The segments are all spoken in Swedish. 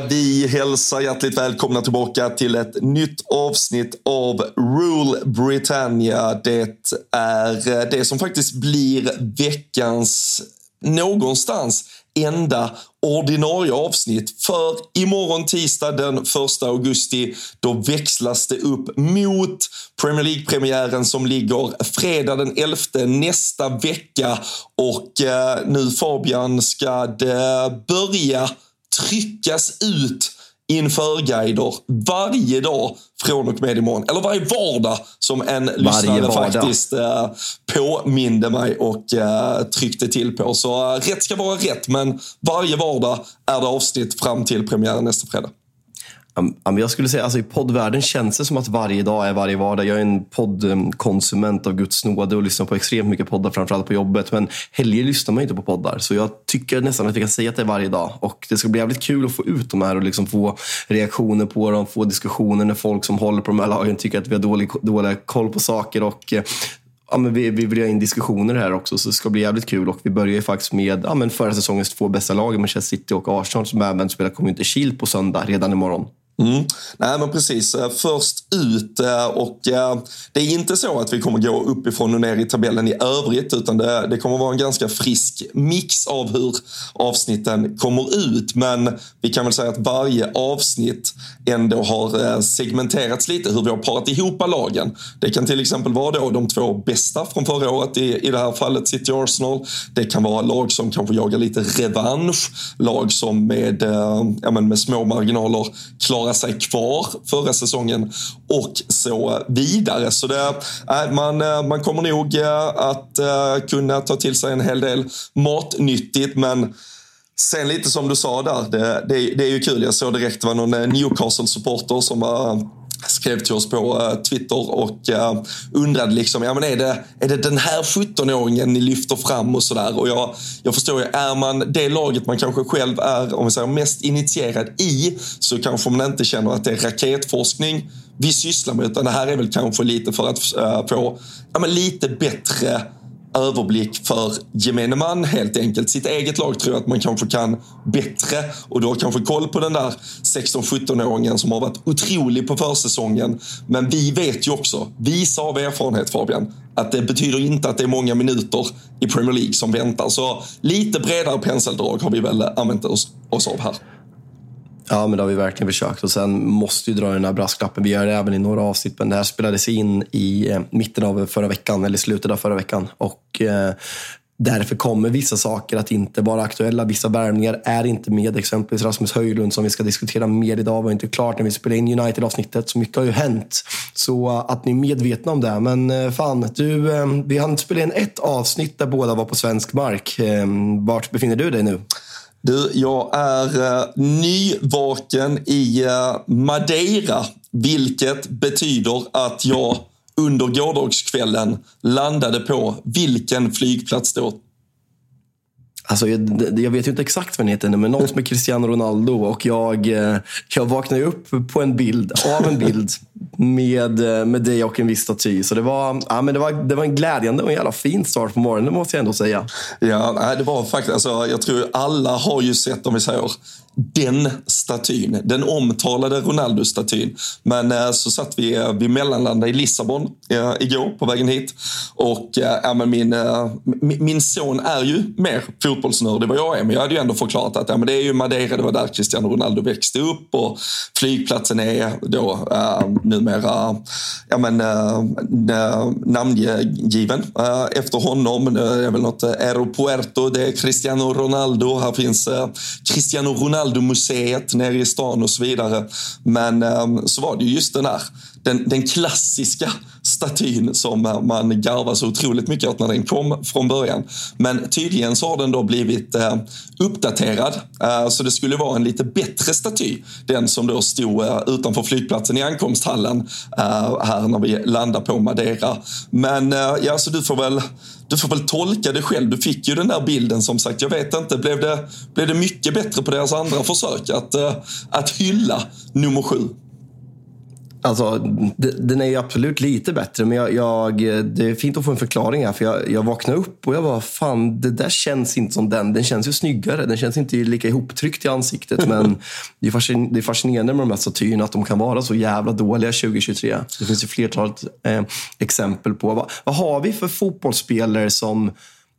vi hälsar hjärtligt välkomna tillbaka till ett nytt avsnitt av Rule Britannia. Det är det som faktiskt blir veckans någonstans enda ordinarie avsnitt. För imorgon tisdag den 1 augusti då växlas det upp mot Premier League-premiären som ligger fredag den 11 nästa vecka. Och eh, nu Fabian ska det börja tryckas ut införguider varje dag från och med imorgon. Eller varje vardag som en lyssnare vardag. faktiskt eh, påminde mig och eh, tryckte till på. Så eh, rätt ska vara rätt, men varje vardag är det avsnitt fram till premiären nästa fredag. Jag skulle säga, alltså, i poddvärlden känns det som att varje dag är varje vardag. Jag är en poddkonsument av Guds nåde och lyssnar på extremt mycket poddar, framförallt på jobbet. Men helger lyssnar man inte på poddar. Så jag tycker nästan att vi kan säga att det är varje dag. Och det ska bli jävligt kul att få ut de här och liksom få reaktioner på dem, få diskussioner när folk som håller på de här lagen tycker att vi har dålig, dålig koll på saker. Och eh, Ja, men vi, vi vill ha in diskussioner här också, så det ska bli jävligt kul. Och vi börjar ju faktiskt med ja, men förra säsongens två bästa lag, Manchester City och Arsenal, som även spelar Community Shield på söndag, redan imorgon. Mm. Nej men precis, eh, först ut eh, och eh, det är inte så att vi kommer gå uppifrån och ner i tabellen i övrigt utan det, det kommer vara en ganska frisk mix av hur avsnitten kommer ut. Men vi kan väl säga att varje avsnitt ändå har segmenterats lite hur vi har parat ihop lagen. Det kan till exempel vara då de två bästa från förra året, i, i det här fallet City Arsenal. Det kan vara lag som kanske jagar lite revansch, lag som med, ja, men med små marginaler klarar sig kvar förra säsongen och så vidare. Så det, eh, man, eh, man kommer nog eh, att kunna ta till sig en hel del matnyttigt men Sen lite som du sa där, det, det, det är ju kul. Jag såg direkt det var någon Newcastle-supporter som var skrev till oss på eh, Twitter och eh, undrade liksom, ja men är det, är det den här 17-åringen ni lyfter fram och sådär? Och jag, jag förstår ju, är man det laget man kanske själv är om vi säger, mest initierad i så kanske man inte känner att det är raketforskning vi sysslar med, utan det här är väl kanske lite för att eh, få ja, men lite bättre överblick för gemene man helt enkelt. Sitt eget lag tror jag att man kanske kan bättre och du har kanske koll på den där 16-17-åringen som har varit otrolig på försäsongen. Men vi vet ju också, visa av erfarenhet Fabian, att det betyder inte att det är många minuter i Premier League som väntar. Så lite bredare penseldrag har vi väl använt oss, oss av här. Ja, men det har vi verkligen försökt. Och sen måste vi dra den här brasklappen. Vi gör det även i några avsnitt, men det här spelades in i eh, mitten av förra veckan, eller slutet av förra veckan. Och eh, Därför kommer vissa saker att inte vara aktuella. Vissa värvningar är inte med. Exempelvis Rasmus Höjlund som vi ska diskutera mer idag var inte klart när vi spelade in United-avsnittet. Så mycket har ju hänt. Så eh, att ni är medvetna om det. Men eh, fan, du, eh, vi hann spela in ett avsnitt där båda var på svensk mark. Eh, Vart befinner du dig nu? Du, jag är uh, nyvaken i uh, Madeira, vilket betyder att jag under gårdagskvällen landade på vilken flygplats då? Alltså, jag, jag, vet ju inte exakt vad den heter, men något med Cristiano Ronaldo. Och jag, eh, jag vaknade upp på en bild, av en bild med, eh, med dig och en viss staty. Så det var, ja, men det var, det var en glädjande och en jävla fin start på morgonen, måste jag ändå säga. Ja, det var faktiskt, alltså, jag tror alla har ju sett, om vi säger den statyn, den omtalade Ronaldo-statyn. Men eh, så satt vi, eh, vi mellanlandade i Lissabon eh, igår på vägen hit. Och eh, men min, eh, min son är ju mer fotbollsnörd än vad jag är. Men jag hade ju ändå förklarat att ja, men det är ju Madeira, det var där Cristiano Ronaldo växte upp. Och flygplatsen är då eh, numera ja, men, eh, namngiven eh, efter honom. Det är väl något eh, Aeropuerto, det är Cristiano Ronaldo. Här finns eh, Cristiano Ronaldo Ronaldo-museet nere i stan och så vidare. Men ehm, så var det ju just den här, den, den klassiska statyn som man garvar så otroligt mycket åt när den kom från början. Men tydligen så har den då blivit eh, uppdaterad. eh, så det skulle vara en lite bättre staty. Den som då stod eh, utanför flygplatsen i ankomsthallen eh, här när vi landar på Madeira. Men eh, ja, så du får väl du får väl tolka det själv. Du fick ju den där bilden som sagt. Jag vet inte, blev det, blev det mycket bättre på deras andra försök att, att hylla nummer sju? Alltså, den är ju absolut lite bättre, men jag, jag, det är fint att få en förklaring här. För jag, jag vaknade upp och jag bara, fan, det där känns inte som den. Den känns ju snyggare. Den känns inte lika ihoptryckt i ansiktet. Men det är, fascinerande med de här statyerna, att de kan vara så jävla dåliga 2023. Det finns ju flertalet eh, exempel på. Vad, vad har vi för fotbollsspelare som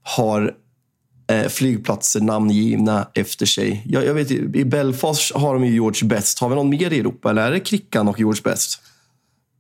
har flygplatser namngivna efter sig. Jag, jag, vet, I Belfast har de ju George Best. Har vi någon mer i Europa eller är det Krickan och George Best?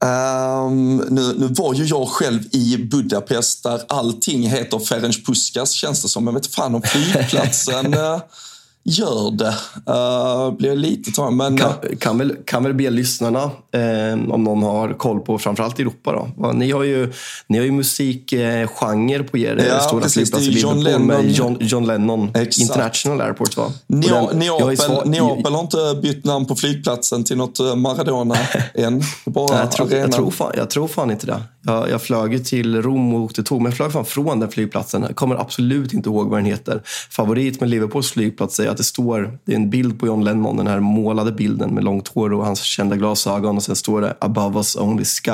Um, nu, nu var ju jag själv i Budapest där allting heter Ferenc Puskas känns det som. Jag vet fan om flygplatsen uh, gör det. Uh, blir lite tagen, men... Kan, kan, väl, kan väl be lyssnarna, eh, om någon har koll på framförallt Europa då. Ni har ju, ni har ju musikgenre på er ja, stora flygplats i Liverpool Lennon. med John, John Lennon Exakt. International Airport va? Neapel, Neapel har inte bytt namn på flygplatsen till något eh, Maradona än. Bara jag, tror, jag, tror fan, jag tror fan inte det. Jag, jag flög till Rom och åkte tåg, men jag flög fan från den flygplatsen. Jag kommer absolut inte ihåg vad den heter. Favorit med Liverpools flygplats är att det står, det är en bild på John Lennon, den här målade bilden med långt hår och hans kända glasögon och sen står det “Above us only sky”.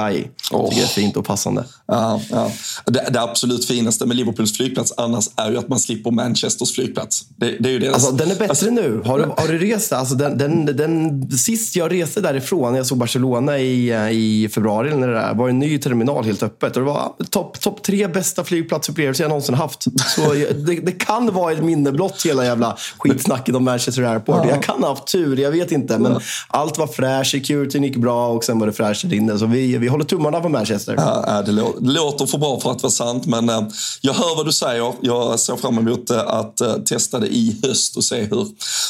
Oh. Tycker det är fint och passande. Ja, ja. Det, det, absolut finaste med Liverpools flygplats annars är ju att man slipper Manchesters flygplats. Det, det är ju deras... alltså, den är bättre alltså... nu. Har du, har du rest alltså, den, den, den, Sist jag reste därifrån, jag såg Barcelona i, i februari, när det där, var en ny terminal helt öppet. Och det var topp top tre bästa flygplatsupplevelser jag någonsin haft. Så det, det kan vara ett minne blott hela jävla skitsnacket om Manchester Airport. Ja. Jag kan ha haft tur, jag vet inte. Men ja. allt var fräscht, securityn gick bra och sen var det fräscht inne. Så vi, vi håller tummarna på Manchester. Ja, det, lå det låter för bra för att vara sant, men äh, jag hör vad du säger. Jag ser fram emot äh, att äh, testa det i höst och se hur,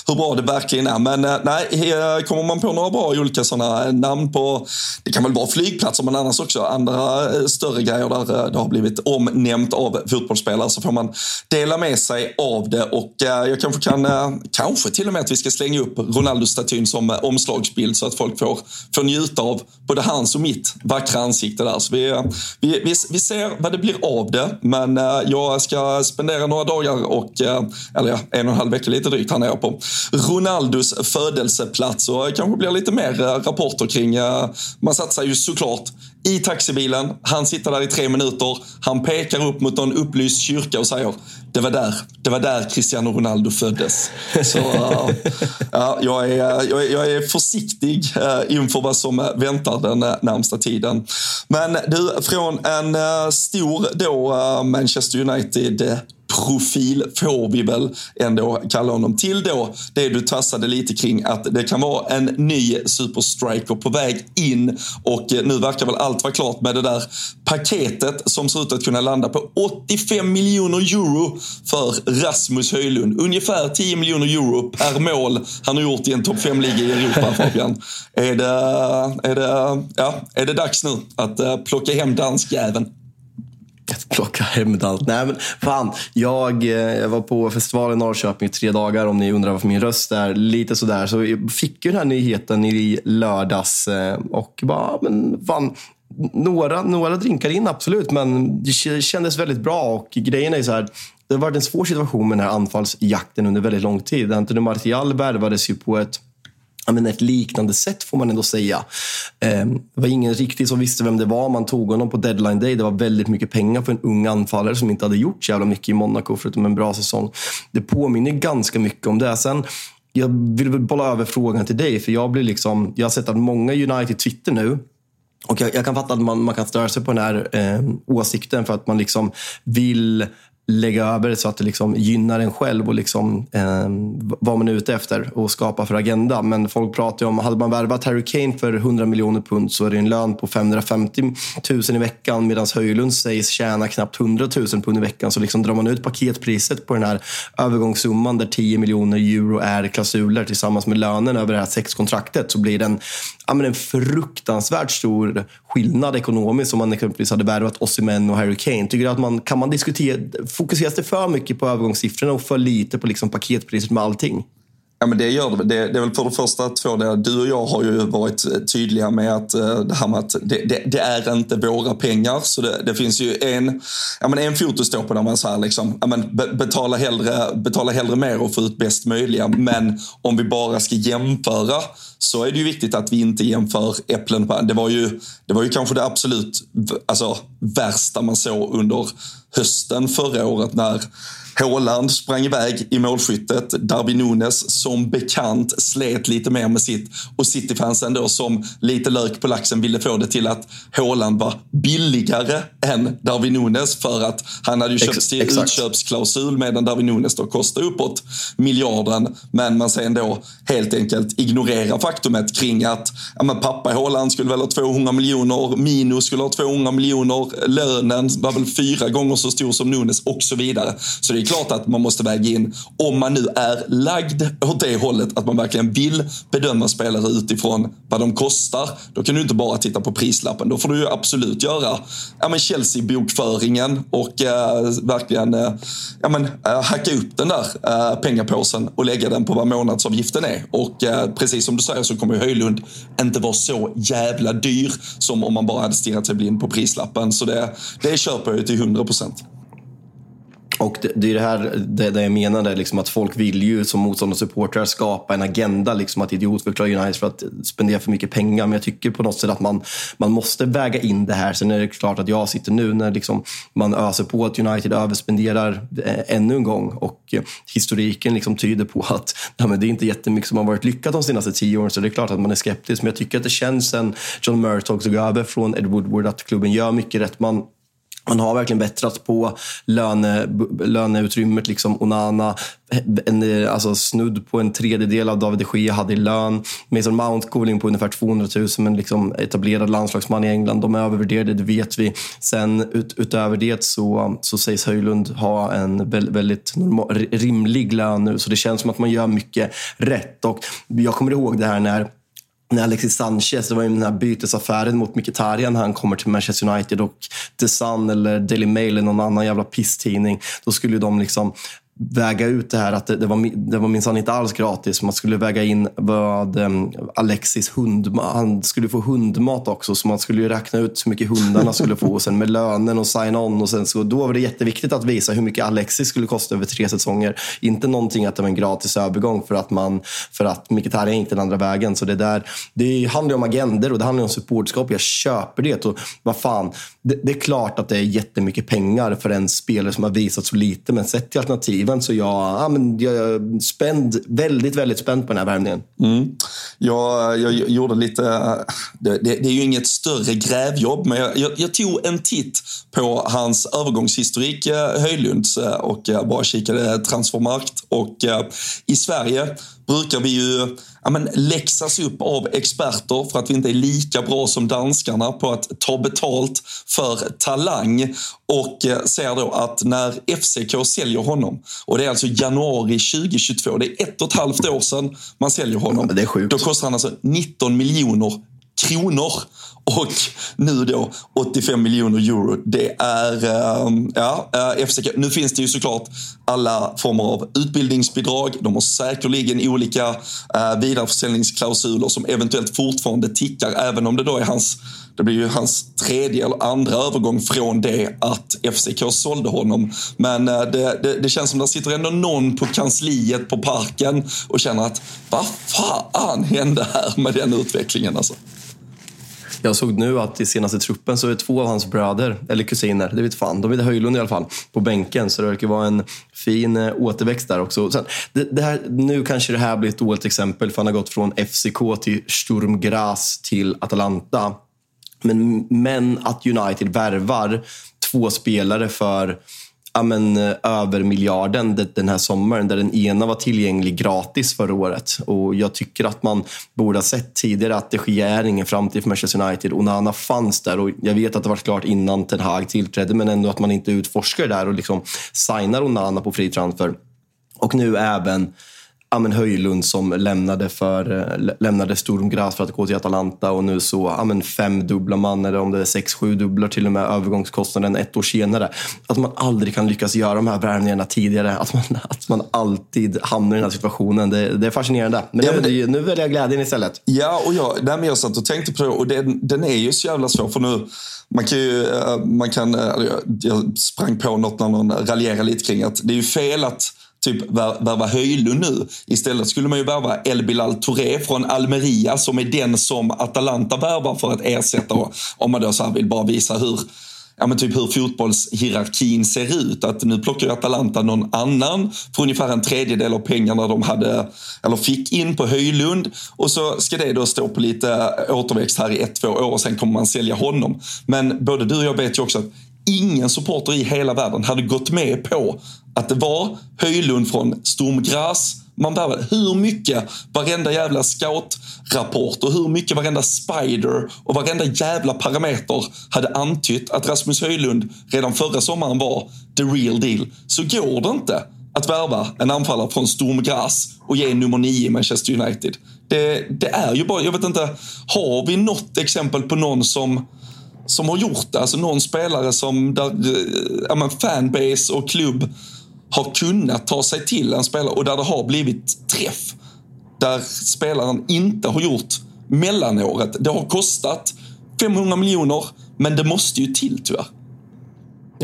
hur bra det verkligen är. Men nej, kommer man på några bra olika sådana namn på, det kan väl vara flygplatser, men annars också andra Eh, större grejer där eh, det har blivit omnämnt av fotbollsspelare så får man dela med sig av det. Och eh, jag kanske kan, kanske till och med att vi ska slänga upp Ronaldo-statyn som omslagsbild så att folk får, får njuta av både hans och mitt vackra ansikte där. Så vi, vi, vi, vi ser vad det blir av det, men jag ska spendera några dagar och, eller ja, en och en halv vecka lite drygt här nere på Ronaldos födelseplats och kanske blir lite mer rapporter kring, man satsar ju såklart i taxibilen. Han sitter där i tre minuter. Han pekar upp mot någon upplyst kyrka och säger det var där, det var där Cristiano Ronaldo föddes. Så uh, ja, jag, är, jag, är, jag är försiktig uh, inför vad som väntar den uh, närmsta tiden. Men du, från en uh, stor då Manchester United profil får vi väl ändå kalla honom till då. Det du tassade lite kring att det kan vara en ny superstriker på väg in och nu verkar väl allt vara klart med det där paketet som ser ut att kunna landa på 85 miljoner euro för Rasmus Höjlund. Ungefär 10 miljoner euro per mål han har gjort i en topp 5-liga i Europa, Fabian. Är det, är, det, ja, är det dags nu att eh, plocka hem danskjäveln? Plocka hem allt. Nej, men fan. Jag, eh, jag var på festival i Norrköping i tre dagar, om ni undrar varför min röst är lite sådär. Så jag fick ju den här nyheten i lördags eh, och bara, men fan. Några, några drinkar in, absolut, men det kändes väldigt bra. Och grejen är så här, det har varit en svår situation med den här anfallsjakten under väldigt lång tid. Anthony Martial värvades ju på ett men ett liknande sätt får man ändå säga. Ehm, det var ingen riktigt som visste vem det var. Man tog honom på deadline day. Det var väldigt mycket pengar för en ung anfallare som inte hade gjort så jävla mycket i Monaco förutom en bra säsong. Det påminner ganska mycket om det. Sen, jag vill bolla över frågan till dig, för jag blir liksom, jag har sett att många United Twitter nu och jag, jag, kan fatta att man, man kan störa sig på den här eh, åsikten för att man liksom vill lägga över så att det liksom gynnar en själv och liksom, eh, vad man är ute efter och skapa för agenda. Men folk pratar ju om, hade man värvat Harry Kane för 100 miljoner pund så är det en lön på 550 000 i veckan medan Höjlund sägs tjäna knappt 100 000 pund i veckan. Så liksom drar man ut paketpriset på den här övergångssumman där 10 miljoner euro är klausuler tillsammans med lönen över det här sexkontraktet så blir det en, ja, men en fruktansvärt stor skillnad ekonomiskt om man exempelvis hade värvat Osimhen och Harry Kane. Tycker att man, kan man diskutera fokuseras det för mycket på övergångssiffrorna och för lite på liksom paketpriset med allting? Ja, men det gör det. det. Det är väl för det första två delar. Du och jag har ju varit tydliga med att eh, det här med att det, det, det är inte våra pengar. Så det, det, finns ju en, ja, men en fot att stå på där man säger liksom, ja, men betala, hellre, betala hellre mer och få ut bäst möjliga. Men om vi bara ska jämföra så är det ju viktigt att vi inte jämför äpplen på det var ju Det var ju kanske det absolut alltså, värsta man såg under hösten förra året när Håland sprang iväg i målskyttet. Darwin Nunes som bekant slet lite mer med sitt. Och Cityfansen då som lite lök på laxen ville få det till att Håland var billigare än Darwin Nunes för att han hade ju köpt till utköpsklausul medan Darwin Nunes då kostade uppåt miljarden. Men man sen då helt enkelt ignorerar faktumet kring att ja, men pappa Håland skulle väl ha 200 miljoner, Mino skulle ha 200 miljoner, lönen var väl fyra gånger så stor som Nunes och så vidare. Så det är klart att man måste väga in, om man nu är lagd åt det hållet, att man verkligen vill bedöma spelare utifrån vad de kostar. Då kan du inte bara titta på prislappen. Då får du ju absolut göra ja, Chelsea-bokföringen och eh, verkligen eh, ja, men, eh, hacka upp den där eh, pengapåsen och lägga den på vad månadsavgiften är. Och eh, precis som du säger så kommer Höjlund inte vara så jävla dyr som om man bara hade stirrat sig blind på prislappen. Så det, det köper jag ju till 100 procent. Och det, det är det här det, det jag menade, liksom att folk vill ju som motståndarsupportrar skapa en agenda, liksom att idiotförklara United för att spendera för mycket pengar. Men jag tycker på något sätt att man, man måste väga in det här. Sen är det klart att jag sitter nu när liksom man öser på att United överspenderar eh, ännu en gång och eh, historiken liksom tyder på att nej, men det är inte jättemycket som har varit lyckat de senaste tio åren. Så det är klart att man är skeptisk. Men jag tycker att det känns sen John Murtog tog över från Ed Woodward att klubben gör mycket rätt. Man man har verkligen bättrat på löne, löneutrymmet. Liksom Onana, en, alltså snudd på en tredjedel av David de Gea hade i lön. Mason Mount går in på ungefär 200 000, men liksom etablerad landslagsman i England. De är övervärderade, det vet vi. Sen ut, utöver det så, så sägs Höjlund ha en väldigt normal, rimlig lön nu, så det känns som att man gör mycket rätt. Och jag kommer ihåg det här när när Alexis Sanchez, det var ju den här bytesaffären mot Mkhitaryan han kommer till Manchester United och The Sun eller Daily Mail eller någon annan jävla pisstidning. Då skulle ju de liksom väga ut det här att det, det var, det var minsann inte alls gratis. Man skulle väga in vad um, Alexis hundmat, han skulle få hundmat också. Så man skulle ju räkna ut hur mycket hundarna skulle få och sen med lönen och sign-on. Och sen så, då var det jätteviktigt att visa hur mycket Alexis skulle kosta över tre säsonger. Inte någonting att det var en gratis övergång för att, man, för att Mkhitaryan gick den andra vägen. Så det, där, det handlar om agender och det handlar om supportskap. Jag köper det. Och vad fan, det, det, är klart att det är jättemycket pengar för en spelare som har visat så lite. Men sett till alternativ alternativen så jag, ja, men jag är spänd, väldigt, väldigt spänd på den här värmningen. Mm. Jag, jag, gjorde lite, det, det, det, är ju inget större grävjobb, men jag, jag, jag, tog en titt på hans övergångshistorik, eh, Höjlunds, eh, och eh, bara kikade transfermarkt. Och i Sverige brukar vi ju ja, men, läxas upp av experter för att vi inte är lika bra som danskarna på att ta betalt för talang. Och eh, ser då att när FCK säljer honom, och det är alltså januari 2022, det är ett och ett halvt år sedan man säljer honom. Ja. Då kostar han alltså 19 miljoner kronor. Och nu då 85 miljoner euro. Det är, ehm, ja, eh, FCK. Nu finns det ju såklart alla former av utbildningsbidrag. De har säkerligen olika eh, vidareförsäljningsklausuler som eventuellt fortfarande tickar, även om det då är hans det blir ju hans tredje eller andra övergång från det att FCK sålde honom. Men eh, det, det, det känns som det sitter ändå någon på kansliet på parken och känner att vad fan hände här med den utvecklingen alltså. Jag såg nu att i senaste truppen så är två av hans bröder, eller kusiner, det vet fan, de är Höjlund i alla fall, på bänken. Så det verkar vara en fin eh, återväxt där också. Sen, det, det här, nu kanske det här blir ett dåligt exempel, för han har gått från FCK till Sturm Graz till Atalanta. Men, men att United värvar två spelare för ja, men, eh, över miljarden den här sommaren där den ena var tillgänglig gratis förra året. Och Jag tycker att man borde ha sett tidigare att det är ingen framtid för Manchester United. Onana fanns där och jag vet att det var klart innan Ten Hag tillträdde men ändå att man inte utforskar det där och liksom signar Onana på fri transfer. Och nu även men Höjlund som lämnade, för, eh, lämnade Sturm Graz för att gå till Atalanta och nu så ja, men fem dubbla man, eller om det är sex, sju dubblar till och med övergångskostnaden ett år senare. Att man aldrig kan lyckas göra de här värvningarna tidigare. Att man, att man alltid hamnar i den här situationen. Det, det är fascinerande. Men, ja, men det, nu väljer jag glädjen istället. Ja, och jag, nej, men jag satt och tänkte på det och den, den är ju så jävla svår. För nu, man kan ju, eh, man kan, eh, jag sprang på något när någon raljerade lite kring att det är ju fel att typ värva Höjlund nu. Istället skulle man ju värva El Bilal Touré från Almeria som är den som Atalanta värvar för att ersätta. Om man då så vill bara visa hur ja, men typ hur fotbollshierarkin ser ut. Att nu plockar Atalanta någon annan för ungefär en tredjedel av pengarna de hade, eller fick in på Höjlund. Och så ska det då stå på lite återväxt här i ett, två år och sen kommer man sälja honom. Men både du och jag vet ju också att ingen supporter i hela världen hade gått med på att det var Höjlund från Stormgräs man värvade. Hur mycket varenda jävla scoutrapport och hur mycket varenda spider och varenda jävla parameter hade antytt att Rasmus Höjlund redan förra sommaren var the real deal. Så går det inte att värva en anfallare från Stormgräs och ge nummer nio i Manchester United. Det, det, är ju bara, jag vet inte, har vi något exempel på någon som som har gjort det. Alltså någon spelare som där eh, ja, fanbase och klubb har kunnat ta sig till en spelare och där det har blivit träff. Där spelaren inte har gjort mellanåret. Det har kostat 500 miljoner, men det måste ju till tyvärr.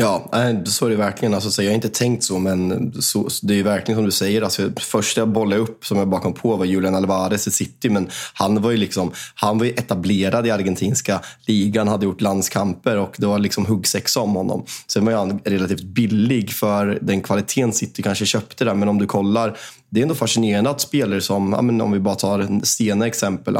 Ja, så är det verkligen. Alltså, jag har inte tänkt så, men så, det är verkligen som du säger. Alltså, första jag bollade upp som jag bakom på var Julian Alvarez i City, men han var ju liksom, han var ju etablerad i argentinska ligan, hade gjort landskamper och det var liksom huggsexa om honom. Sen var han relativt billig för den kvaliteten City kanske köpte där, men om du kollar, det är ändå fascinerande att spelare som, om vi bara tar sena exempel,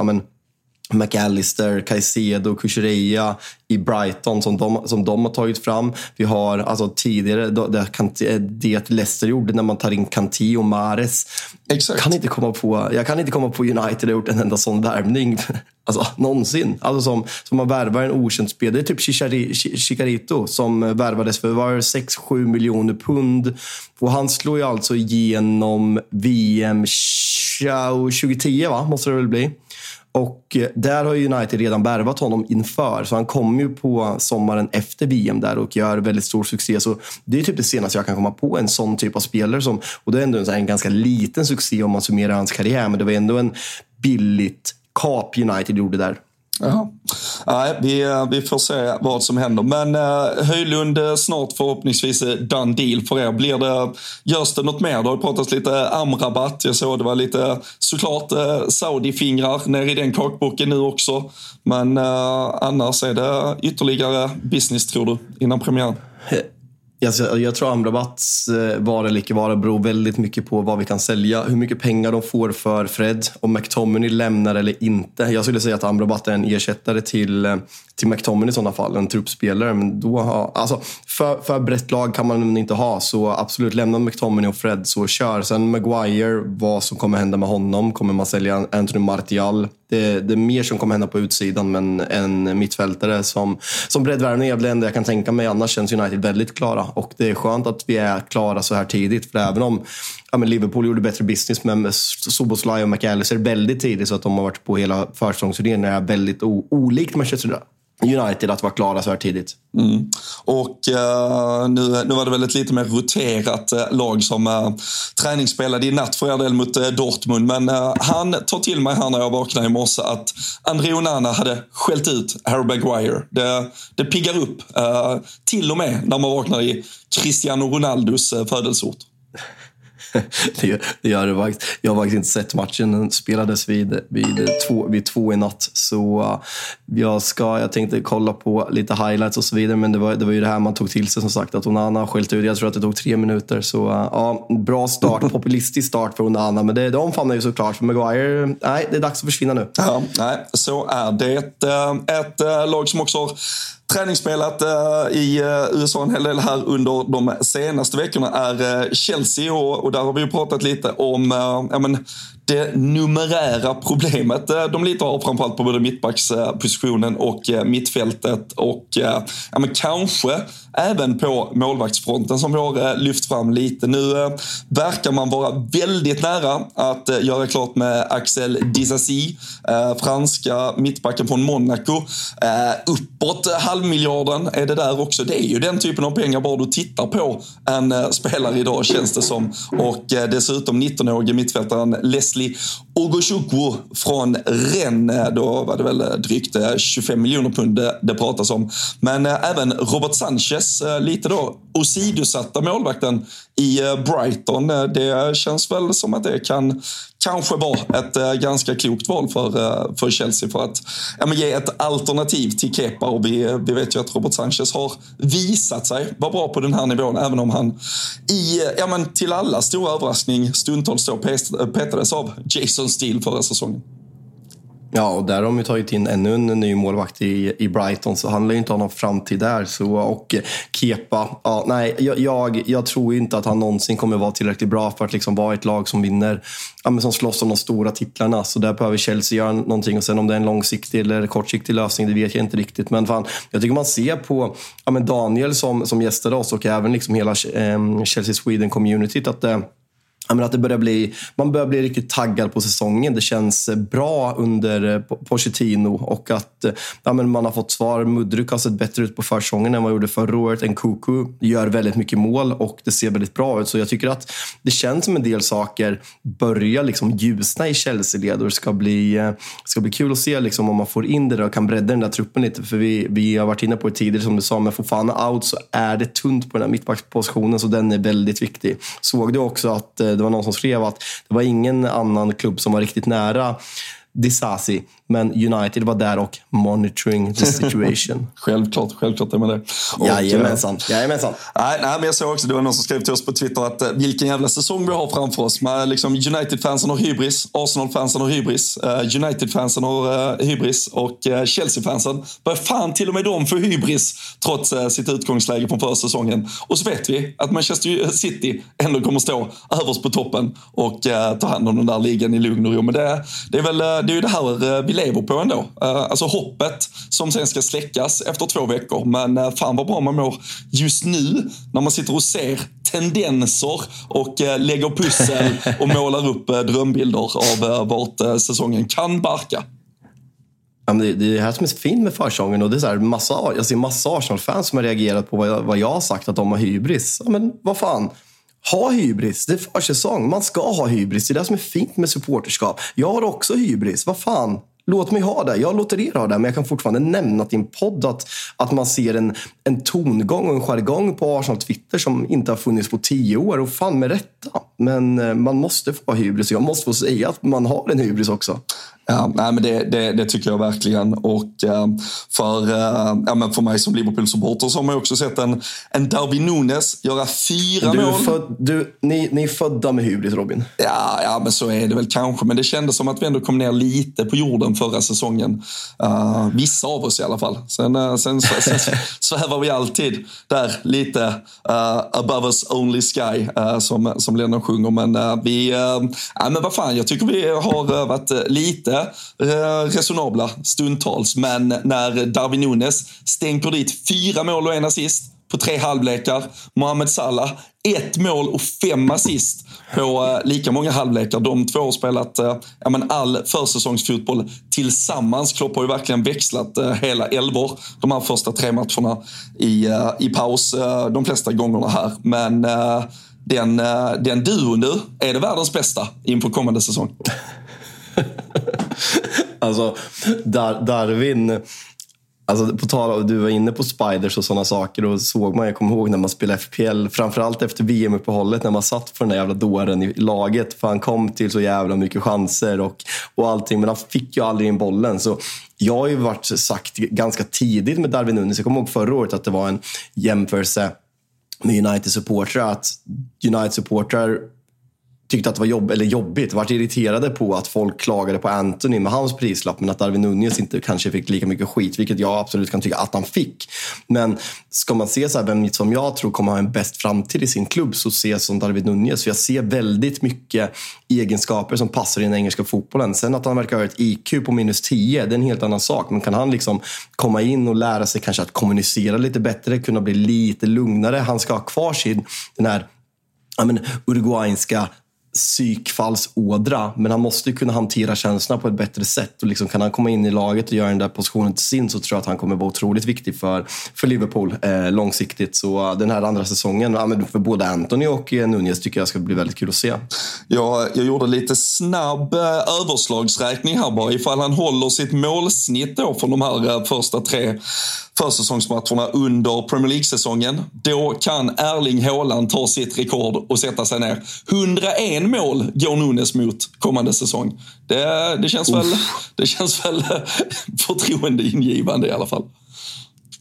McAllister, Caicedo, Kukureya i Brighton som de, som de har tagit fram. Vi har alltså tidigare det, det Leicester gjorde när man tar in Kanti och Mares. Exakt. Kan inte komma på, jag kan inte komma på United har gjort en enda sån värvning. Alltså någonsin. Alltså som, som man värvar en okänd spelare. Typ Chicarito som värvades för 6-7 miljoner pund. Och han slår ju alltså igenom VM 2010, va? måste det väl bli. Och eh, där har United redan värvat honom inför, så han kommer ju på sommaren efter VM där och gör väldigt stor succé. Så det är typ det senaste jag kan komma på, en sån typ av spelare. Som, och det är ändå en, en ganska liten succé om man summerar hans karriär, men det var ändå en billigt kap United gjorde där. Jaha. Nej, vi, eh, vi får se vad som händer. Men uh, Höjlund uh, snart förhoppningsvis done deal för er. Blir det, görs det något mer? Det har pratats lite Amrabat. Jag såg det var lite såklart uh, Saudi-fingrar ner i den kakboken nu också. Men uh, annars är det ytterligare business tror du innan premiären? Jag, jag tror Amrabats eh, vara eller icke vara beror väldigt mycket på vad vi kan sälja. Hur mycket pengar de får för Fred. Om McTominay lämnar eller inte. Jag skulle säga att Amrabat är en ersättare till, eh, till McTominay i sådana fall. En truppspelare. Men då har, alltså, för, för brett lag kan man inte ha. Så absolut, lämna McTominay och Fred så kör. Sen Maguire, vad som kommer hända med honom. Kommer man sälja Anthony Martial? Det, det, är mer som kommer hända på utsidan, men en mittfältare som, som breddvärvning är väl det enda jag kan tänka mig. Annars känns United väldigt klara. Och det är skönt att vi är klara så här tidigt. För även om ja, men Liverpool gjorde bättre business med Soboslaj och McAllister väldigt tidigt så att de har varit på hela försäsongsturnén är väldigt olikt Manchester United att vara klara så här tidigt. Mm. Och uh, nu, nu var det väl ett lite mer roterat uh, lag som uh, träningsspelade i natt för er del mot Dortmund. Men han tar till mig här när jag vaknar i morse att André Onana hade skällt ut Harry Maguire. Det, det piggar upp, till och med när man vaknar i Cristiano Ronaldos födelseort. det, gör det faktiskt. Jag har faktiskt inte sett matchen. Den spelades vid, vid, två, vid två i natt. Så uh, jag, ska, jag tänkte kolla på lite highlights och så vidare. Men det var, det var ju det här man tog till sig som sagt. Att Onana skällt ut. Jag tror att det tog tre minuter. Så uh, ja, bra start. Populistisk start för Onana. Men det, det omfamnar ju såklart. För Maguire, nej, det är dags att försvinna nu. Ja, nej, så är det. Ett, uh, ett lag som också har träningsspelat eh, i eh, USA en hel del här under de senaste veckorna är eh, Chelsea. Och, och, där har vi ju pratat lite om ja, men, det numerära problemet eh, de lite har framförallt på både mittbackspositionen och eh, mittfältet och eh, ja, men kanske även på målvaktsfronten som vi har lyft fram lite. Nu verkar man vara väldigt nära att göra klart med Axel Disasi, franska mittbacken från Monaco. Uppåt halvmiljarden är det där också. Det är ju den typen av pengar bara du tittar på en spelare idag känns det som. Och dessutom 19-årige mittfältaren Leslie Ogochukwu från Rennes. Då var det väl eh, drygt eh, 25 miljoner pund det, pratas om. Men eh, även Robert Sanchez, lite då åsidosatta målvakten i Brighton. Det känns väl som att det kan kanske vara ett ganska klokt val för, för Chelsea för att ja, ge ett alternativ till Kepa. Och vi, vi vet ju att Robert Sanchez har visat sig vara bra på den här nivån, även om han i, ja men till alla stora överraskning stundtals då petades av Jason Steele förra säsongen. Ja, och där har de ju tagit in ännu en ny målvakt i, i Brighton, så han lär ju inte ha någon framtid där. Så, och eh, Kepa, ja, nej, jag, jag, jag tror inte att han någonsin kommer vara tillräckligt bra för att liksom vara ett lag som vinner, ja, men som slåss om de stora titlarna. Så där behöver Chelsea göra någonting. Och sen om det är en långsiktig eller kortsiktig lösning, det vet jag inte riktigt. Men fan, jag tycker man ser på ja, men Daniel som, som gästade oss och även liksom hela eh, Chelsea Sweden-communityt att eh, men att det börjar bli, man börjar bli riktigt taggad på säsongen. Det känns bra under Pochettino och att ja, men man har fått svar. Mudryk har sett bättre ut på försäsongen än vad gjorde förra året. Nkuku gör väldigt mycket mål och det ser väldigt bra ut. Så jag tycker att det känns som en del saker börjar liksom ljusna i Chelsea-led och det ska bli, eh, ska bli kul att se liksom om man får in det där och kan bredda den där truppen lite. För vi, vi har varit inne på det tidigare som du sa, men Fofana out så är det tunt på den här mittbackspositionen så den är väldigt viktig. Såg du också att eh, det var någon som skrev att det var ingen annan klubb som var riktigt nära Disasi. Men United var där och monitoring the situation. självklart, självklart är man det. Och, Jajamensan. Eh, Jajamensan. Nej, nej, men jag såg också, det var någon som skrev till oss på Twitter att eh, vilken jävla säsong vi har framför oss. liksom, United-fansen har hybris, Arsenal-fansen har hybris, United-fansen har hybris och Chelsea-fansen börjar fan till och med de få hybris trots sitt utgångsläge från förra säsongen. Och så vet vi att Manchester City ändå kommer stå överst på toppen och ta hand om den där ligan i lugn och ro. Men det, det är väl det är ju det här vi lever på ändå. Uh, alltså hoppet som sen ska släckas efter två veckor. Men uh, fan vad bra man mår just nu när man sitter och ser tendenser och lägger pussel och målar upp drömbilder av vart säsongen kan barka. Ja, det, är det här som är så fint med försäsongen. Och det är så här, massa, jag ser massa Arsenal-fans som har reagerat på vad jag, vad jag har sagt, att de har hybris. Ja, men vad fan. Ha hybris. Det är försäsong. Man ska ha hybris. Det är det som är fint med supporterskap. Jag har också hybris. Vad fan. Låt mig ha det. Jag låter er ha det. Men jag kan fortfarande nämna till en podd att, att man ser en, en tongång och en jargong på Arsenal Twitter som inte har funnits på tio år. Och fan med rätta. Men eh, man måste få ha hybris. Jag måste få säga att man har en hybris också. Ja, nej, men det, det, det, tycker jag verkligen. Och uh, för, uh, ja, men för mig som Liverpool-supporter så har man också sett en, en Darwin Nunes göra fyra du mål. Föd, du, ni, ni är födda med hybris, Robin. Ja, ja, men så är det väl kanske. Men det kändes som att vi ändå kom ner lite på jorden förra säsongen. Uh, vissa av oss i alla fall. Sen, uh, sen, sen, sen svävar vi alltid där lite uh, above us only sky, som, som Lennon sjunger. Men vi, ja, men vad fan, jag tycker vi har varit lite eh, resonabla stundtals. Men när Darwin Nunes stänker dit fyra mål och en assist på tre halvlekar. Mohamed Salah, ett mål och fem assist på eh, lika många halvlekar. De två har spelat eh, ja, men all försäsongsfotboll tillsammans. Klopp har ju verkligen växlat eh, hela elvor de här första tre matcherna i, i paus de flesta gångerna här. Men den, den duon du. är det världens bästa inför kommande säsong? alltså, Dar Darwin Alltså på tal om, du var inne på spiders och sådana saker och såg man, jag kommer ihåg när man spelade FPL, framförallt efter VM-uppehållet när man satt för den där jävla dåren i laget. För han kom till så jävla mycket chanser och, och allting, men han fick ju aldrig in bollen. Så jag har ju varit sagt ganska tidigt med Darwin Nunes, jag kommer ihåg förra året att det var en jämförelse med United-supportrar, att United-supportrar tyckte att det var jobb, eller jobbigt, varit irriterade på att folk klagade på Anthony med hans prislapp men att Darwin Nunez inte kanske fick lika mycket skit, vilket jag absolut kan tycka att han fick. Men ska man se så här, vem som jag tror kommer ha en bäst framtid i sin klubb så ser jag som Darwin Nunez. För jag ser väldigt mycket egenskaper som passar i den engelska fotbollen. Sen att han verkar ha ett IQ på minus 10, det är en helt annan sak. Men kan han liksom komma in och lära sig kanske att kommunicera lite bättre, kunna bli lite lugnare. Han ska ha kvar sin, den här ja, men, psykfallsådra. Men han måste kunna hantera känslorna på ett bättre sätt. Och liksom, kan han komma in i laget och göra den där positionen till sin så tror jag att han kommer vara otroligt viktig för, för Liverpool eh, långsiktigt. Så uh, den här andra säsongen, ja, för både Anthony och eh, Nunez tycker jag ska bli väldigt kul att se. Jag, jag gjorde lite snabb eh, överslagsräkning här bara. Ifall han håller sitt målsnitt då från de här eh, första tre försäsongsmatcherna under Premier League-säsongen. Då kan Erling Haaland ta sitt rekord och sätta sig ner. 101 mål går Nunes mot kommande säsong. Det, det, känns, väl, det känns väl förtroendeingivande i alla fall.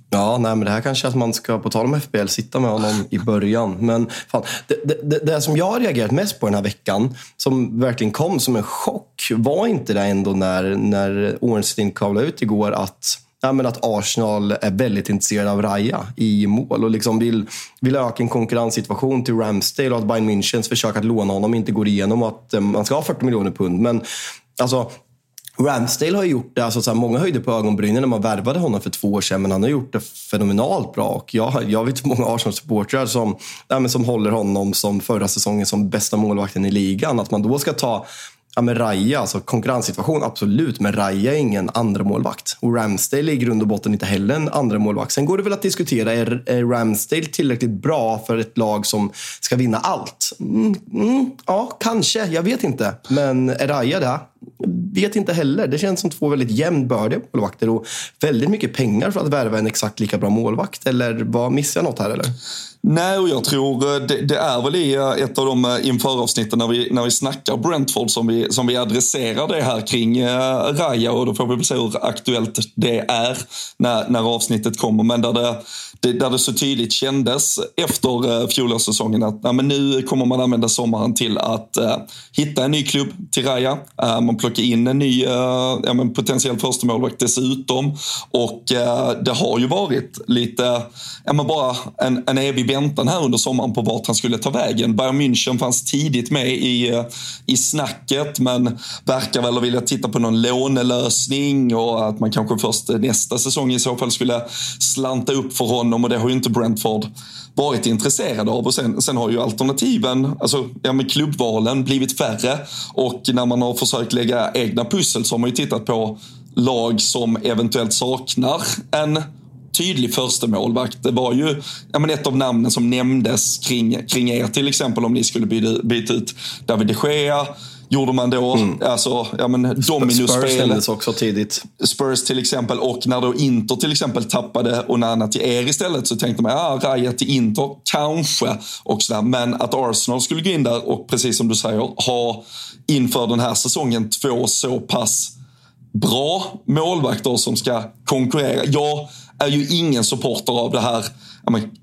Ja, nej, men det här kanske att man ska, på tal om FBL, sitta med honom i början. Men fan, det, det, det som jag har reagerat mest på den här veckan, som verkligen kom som en chock, var inte det ändå när, när Ornstein kavlade ut igår att men att Arsenal är väldigt intresserade av Raja i mål och liksom vill, vill öka en konkurrenssituation till Ramsdale och att Bayern Münchens försök att låna honom inte går igenom och att eh, man ska ha 40 miljoner pund. Men alltså, Ramsdale har gjort det, alltså så här, många höjde på ögonbrynen när man värvade honom för två år sedan, men han har gjort det fenomenalt bra. Och jag, jag vet många Arsenal-supportrar som, ja, som håller honom som förra säsongen som bästa målvakten i ligan. Att man då ska ta Ja, men Raja, alltså konkurrenssituation, absolut. Men Raja är ingen andra målvakt. Och Ramsdale är i grund och botten inte heller en andra målvakt. Sen går det väl att diskutera, är, Ramsdale tillräckligt bra för ett lag som ska vinna allt? Mm, mm, ja, kanske. Jag vet inte. Men är Raja det? Vet inte heller. Det känns som två väldigt jämnbördiga målvakter och väldigt mycket pengar för att värva en exakt lika bra målvakt. Eller vad missar jag något här eller? Nej, och jag tror eh, det, det, är väl i eh, ett av de eh, inför införavsnitten när vi, när vi snackar Brentford som vi, som vi adresserar det här kring Raja och då får vi väl se hur aktuellt det är när, när avsnittet kommer. Men där det, det, där det så tydligt kändes efter fjolårssäsongen att ja, men nu kommer man använda sommaren till att uh, hitta en ny klubb till Raja. Uh, man plocka in en ny eh, ja, men potentiell förstemålvakt dessutom. Och eh, det har ju varit lite, ja, men bara en, en evig väntan här under sommaren på vart han skulle ta vägen. Bayern München fanns tidigt med i, eh, i snacket men verkar väl vilja titta på någon lånelösning och att man kanske först nästa säsong i så fall skulle slanta upp för honom och det har ju inte Brentford varit intresserade av. Och sen, sen har ju alternativen, alltså ja, med klubbvalen blivit färre och när man har försökt lägga egna pussel så har man ju tittat på lag som eventuellt saknar en tydlig första målvakt. Det var ju ja, men ett av namnen som nämndes kring, kring er till exempel om ni skulle byta, byta ut David de Gea gjorde man då. Mm. Alltså, ja, men Dominus Spurs nämndes också tidigt. Spurs till exempel. Och när då Inter till exempel tappade Onana till er istället så tänkte man, ja, Raja till Inter, kanske. Och så Men att Arsenal skulle gå in där och precis som du säger, ha inför den här säsongen två så pass bra målvakter som ska konkurrera. Jag är ju ingen supporter av det här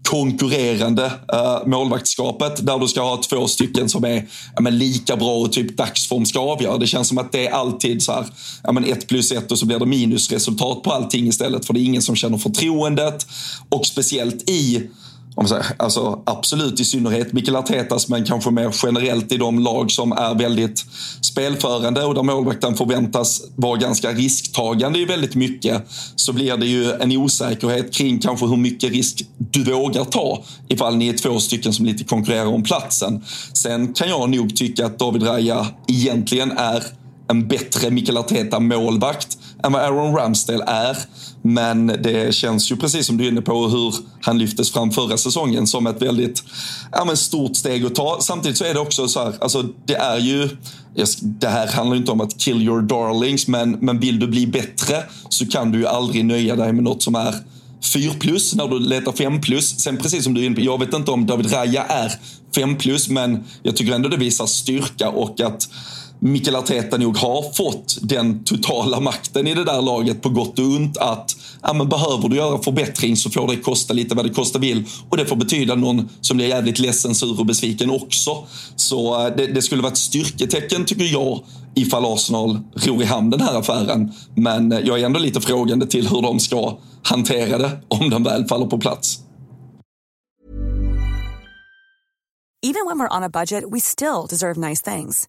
konkurrerande uh, målvaktskapet där du ska ha två stycken som är men, lika bra och typ dagsform ska avgöra. Det känns som att det är alltid så här, men, ett plus ett och så blir det minusresultat på allting istället för det är ingen som känner förtroendet och speciellt i om säger, alltså absolut i synnerhet Mikael Artetas men kanske mer generellt i de lag som är väldigt spelförande och där målvakten förväntas vara ganska risktagande i väldigt mycket så blir det ju en osäkerhet kring kanske hur mycket risk du vågar ta ifall ni är två stycken som lite konkurrerar om platsen. Sen kan jag nog tycka att David Raya egentligen är en bättre Mikael Arteta-målvakt än vad Aaron Ramsdale är. Men det känns ju precis som du är inne på hur han lyftes fram förra säsongen som ett väldigt ja, men stort steg att ta. Samtidigt så är det också så här, alltså det är ju det här handlar inte om att kill your darlings, men, men vill du bli bättre så kan du ju aldrig nöja dig med något som är 4 plus när du letar 5 plus. Sen precis som du är inne på, jag vet inte om David Raja är 5 plus, men jag tycker ändå det visar styrka och att Mikael Arteta nog har fått den totala makten i det där laget på gott och ont att ja, men behöver du göra förbättring så får det kosta lite vad det kosta vill. Och det får betyda någon som blir jävligt ledsen, sur och besviken också. Så eh, det, det skulle vara ett styrketecken tycker jag ifall Arsenal ror i hamn den här affären. Men eh, jag är ändå lite frågande till hur de ska hantera det om den väl faller på plats. Even when we're on a budget we still deserve nice things.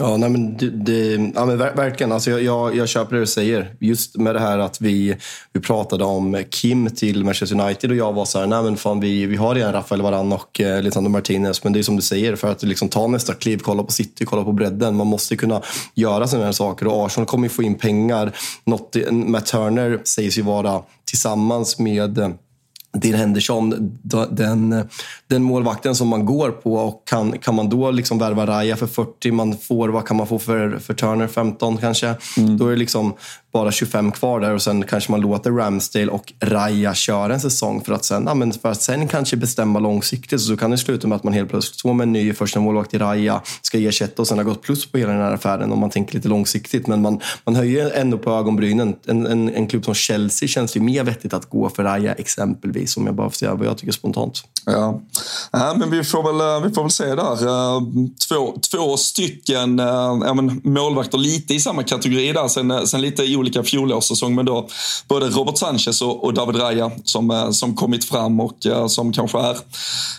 Ja, nej, men det, det, ja, men verkligen. Alltså jag, jag, jag köper det du säger. Just med det här att vi, vi pratade om Kim till Manchester United och jag var så här, nej men fan vi, vi har redan Rafael Varan och eh, Lisandro Martinez. Men det är som du säger, för att liksom ta nästa kliv, kolla på City, kolla på bredden. Man måste kunna göra sådana här saker och Arsenal kommer ju få in pengar. Något, Matt Turner sägs ju vara tillsammans med Dean Henderson, den, den målvakten som man går på. Och kan, kan man då liksom värva Raya för 40, man får, vad kan man få för, för Turner? 15 kanske? Mm. Då är det liksom bara 25 kvar där och sen kanske man låter Ramsdale och Raya köra en säsong för att sen, ja, men för att sen kanske bestämma långsiktigt. Så kan det sluta med att man helt plötsligt står med en ny första målvakt i Raya, ska ersätta och sen har gått plus på hela den här affären om man tänker lite långsiktigt. Men man, man höjer ändå på ögonbrynen. En, en, en klubb som Chelsea känns ju mer vettigt att gå för Raya exempelvis, om jag bara får säga vad jag tycker spontant. Ja, ja men vi får väl, eh, vi får väl se där. Eh, två, två stycken eh, ja, men målvakter lite i samma kategori där, sen, sen lite olika olika fjolårssäsong. Men då både Robert Sanchez och, och David Raya som, eh, som kommit fram och eh, som kanske är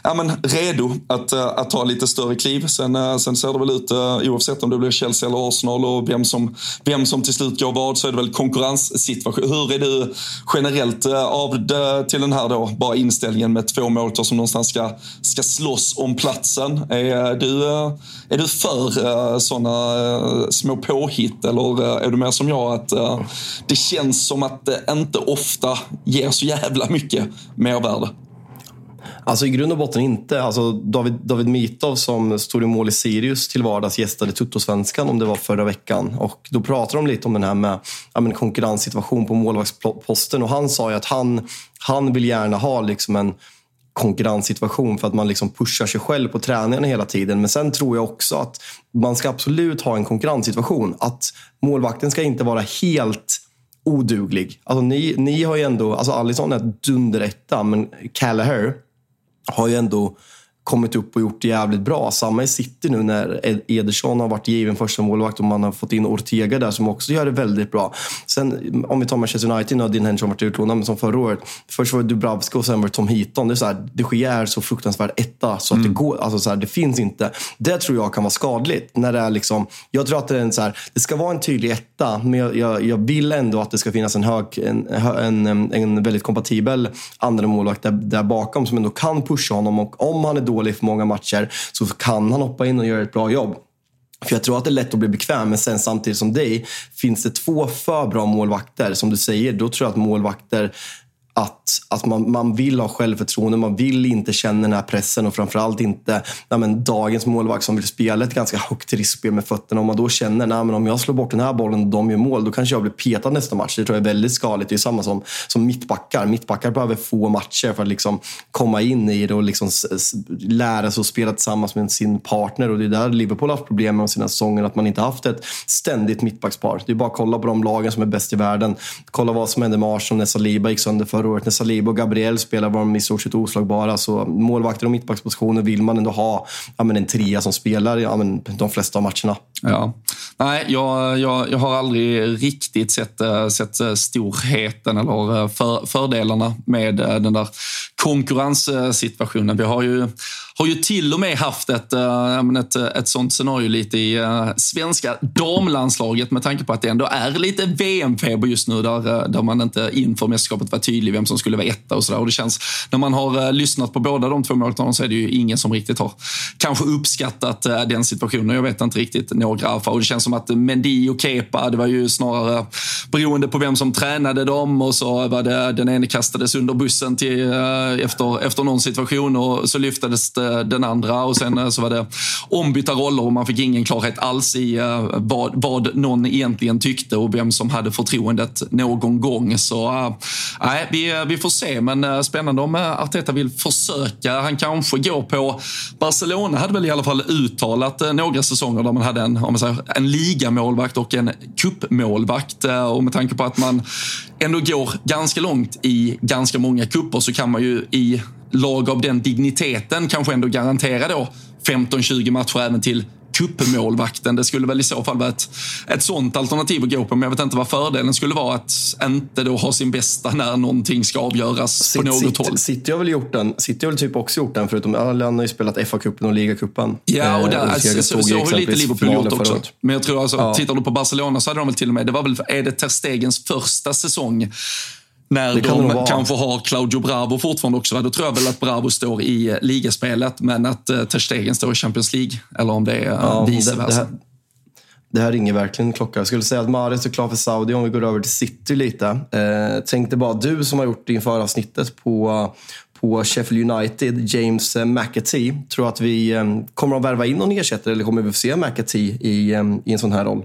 ja, men redo att, eh, att ta lite större kliv. Sen, sen ser det väl ut, oavsett om det blir Chelsea eller Arsenal och vem som, vem som till slut går vad, så är det väl konkurrenssituation. Hur är du generellt av det, till den här då, bara inställningen med två målvakter som någonstans ska, ska slåss om platsen. Är du, är du för sådana små påhitt eller är du mer som jag att det känns som att det inte ofta ger så jävla mycket mervärde? Alltså i grund och botten inte. Alltså David, David Mitov som stod i mål i Sirius till vardags gästade Tuttosvenskan om det var förra veckan. Och då pratade de lite om den här med ja, men konkurrenssituation på målvaktsposten. Och han sa ju att han, han vill gärna ha liksom en konkurrenssituation för att man liksom pushar sig själv på träningarna hela tiden. Men sen tror jag också att man ska absolut ha en konkurrenssituation. Att målvakten ska inte vara helt oduglig. Alltså, ni, ni har ju ändå, alltså Alisson är dunderetta, men Callagher har ju ändå kommit upp och gjort det jävligt bra. Samma i City nu när Ederson har varit given första målvakt och man har fått in Ortega där som också gör det väldigt bra. Sen om vi tar Manchester United, nu har Dean Henderson varit utlånad som förra året. Först var det Dubravska och sen var det Tom Heaton. Det är så här, de Gea är så fruktansvärt etta så att mm. det går, alltså så här, det finns inte. Det tror jag kan vara skadligt. När det är liksom, jag tror att det, är en så här, det ska vara en tydlig etta, men jag, jag, jag vill ändå att det ska finnas en, hög, en, en, en väldigt kompatibel andra målvakt där, där bakom som ändå kan pusha honom. Och om han är dålig dålig för många matcher så kan han hoppa in och göra ett bra jobb. För jag tror att det är lätt att bli bekväm, men sen samtidigt som dig, finns det två för bra målvakter, som du säger, då tror jag att målvakter att, att man, man vill ha självförtroende, man vill inte känna den här pressen och framförallt inte ja, men, dagens målvakt som vill spela ett ganska högt riskspel med fötterna. Om man då känner att om jag slår bort den här bollen och de gör mål, då kanske jag blir petad nästa match. Det tror jag är väldigt skadligt. Det är samma som, som mittbackar. Mittbackar behöver få matcher för att liksom komma in i det och liksom lära sig att spela tillsammans med sin partner. Och det är där Liverpool har haft problem med de sina säsonger, att man inte haft ett ständigt mittbackspar. Det är bara att kolla på de lagen som är bäst i världen. Kolla vad som hände med Arsenal när Saliba gick sönder förra året. När Saliba och Gabriel spelar var de i stort sett oslagbara. Så målvakter och mittbackspositioner vill man ändå ha ja, men en trea som spelar ja, men de flesta av matcherna. Ja. Nej, jag, jag, jag har aldrig riktigt sett, eh, sett eh, storheten eller eh, för, fördelarna med den där konkurrenssituationen. Vi har ju, har ju till och med haft ett, eh, ett, eh, ett sånt scenario lite i eh, svenska damlandslaget med tanke på att det ändå är lite VM-feber just nu där, där man inte inför mästerskapet var tydlig vem som skulle vara etta och sådär. Och det känns, när man har lyssnat på båda de två måltavlorna så är det ju ingen som riktigt har kanske uppskattat den situationen. Jag vet inte riktigt några. Och det känns som att Mendy och Kepa, det var ju snarare beroende på vem som tränade dem och så var det den ene kastades under bussen till, efter, efter någon situation och så lyftades Eh, den andra och sen eh, så var det ombytta roller och man fick ingen klarhet alls i eh, vad, vad någon egentligen tyckte och vem som hade förtroendet någon gång. Så nej, vi, vi får se, men spännande om Arteta vill försöka. Han kanske går på Barcelona hade väl i alla fall uttalat några säsonger där man hade en, om man säger, en ligamålvakt och en kuppmålvakt. Och med tanke på att man ändå går ganska långt i ganska många kupper så kan man ju i lag av den digniteten kanske ändå garantera då 15-20 matcher även till kuppmålvakten. Det skulle väl i så fall vara ett, ett sånt alternativ att gå på. Men jag vet inte vad fördelen skulle vara att inte då ha sin bästa när någonting ska avgöras City, på något City, håll. City har väl gjort den. City har väl typ också gjort den, förutom alla har ju spelat FA-cupen och ligacupen. Ja, och där, eh, alltså, så, så har lite Liverpool gjort också. Men jag tror alltså, ja. tittar du på Barcelona så hade de väl till och med, det var väl, är det Ter Stegens första säsong när det de kan kanske har Claudio Bravo fortfarande också. Då tror jag väl att Bravo står i ligaspelet, men att uh, Ter Stegen står i Champions League. Eller om det är uh, ja, vice versa. Det, det, här, ringer verkligen en klocka. Jag skulle säga att Mahrez är klar för Saudi om vi går över till City lite. Eh, tänkte bara du som har gjort inför avsnittet på, på Sheffield United, James McAtee. Tror att vi eh, kommer att värva in någon ersättare eller kommer vi få se McAtee i, eh, i en sån här roll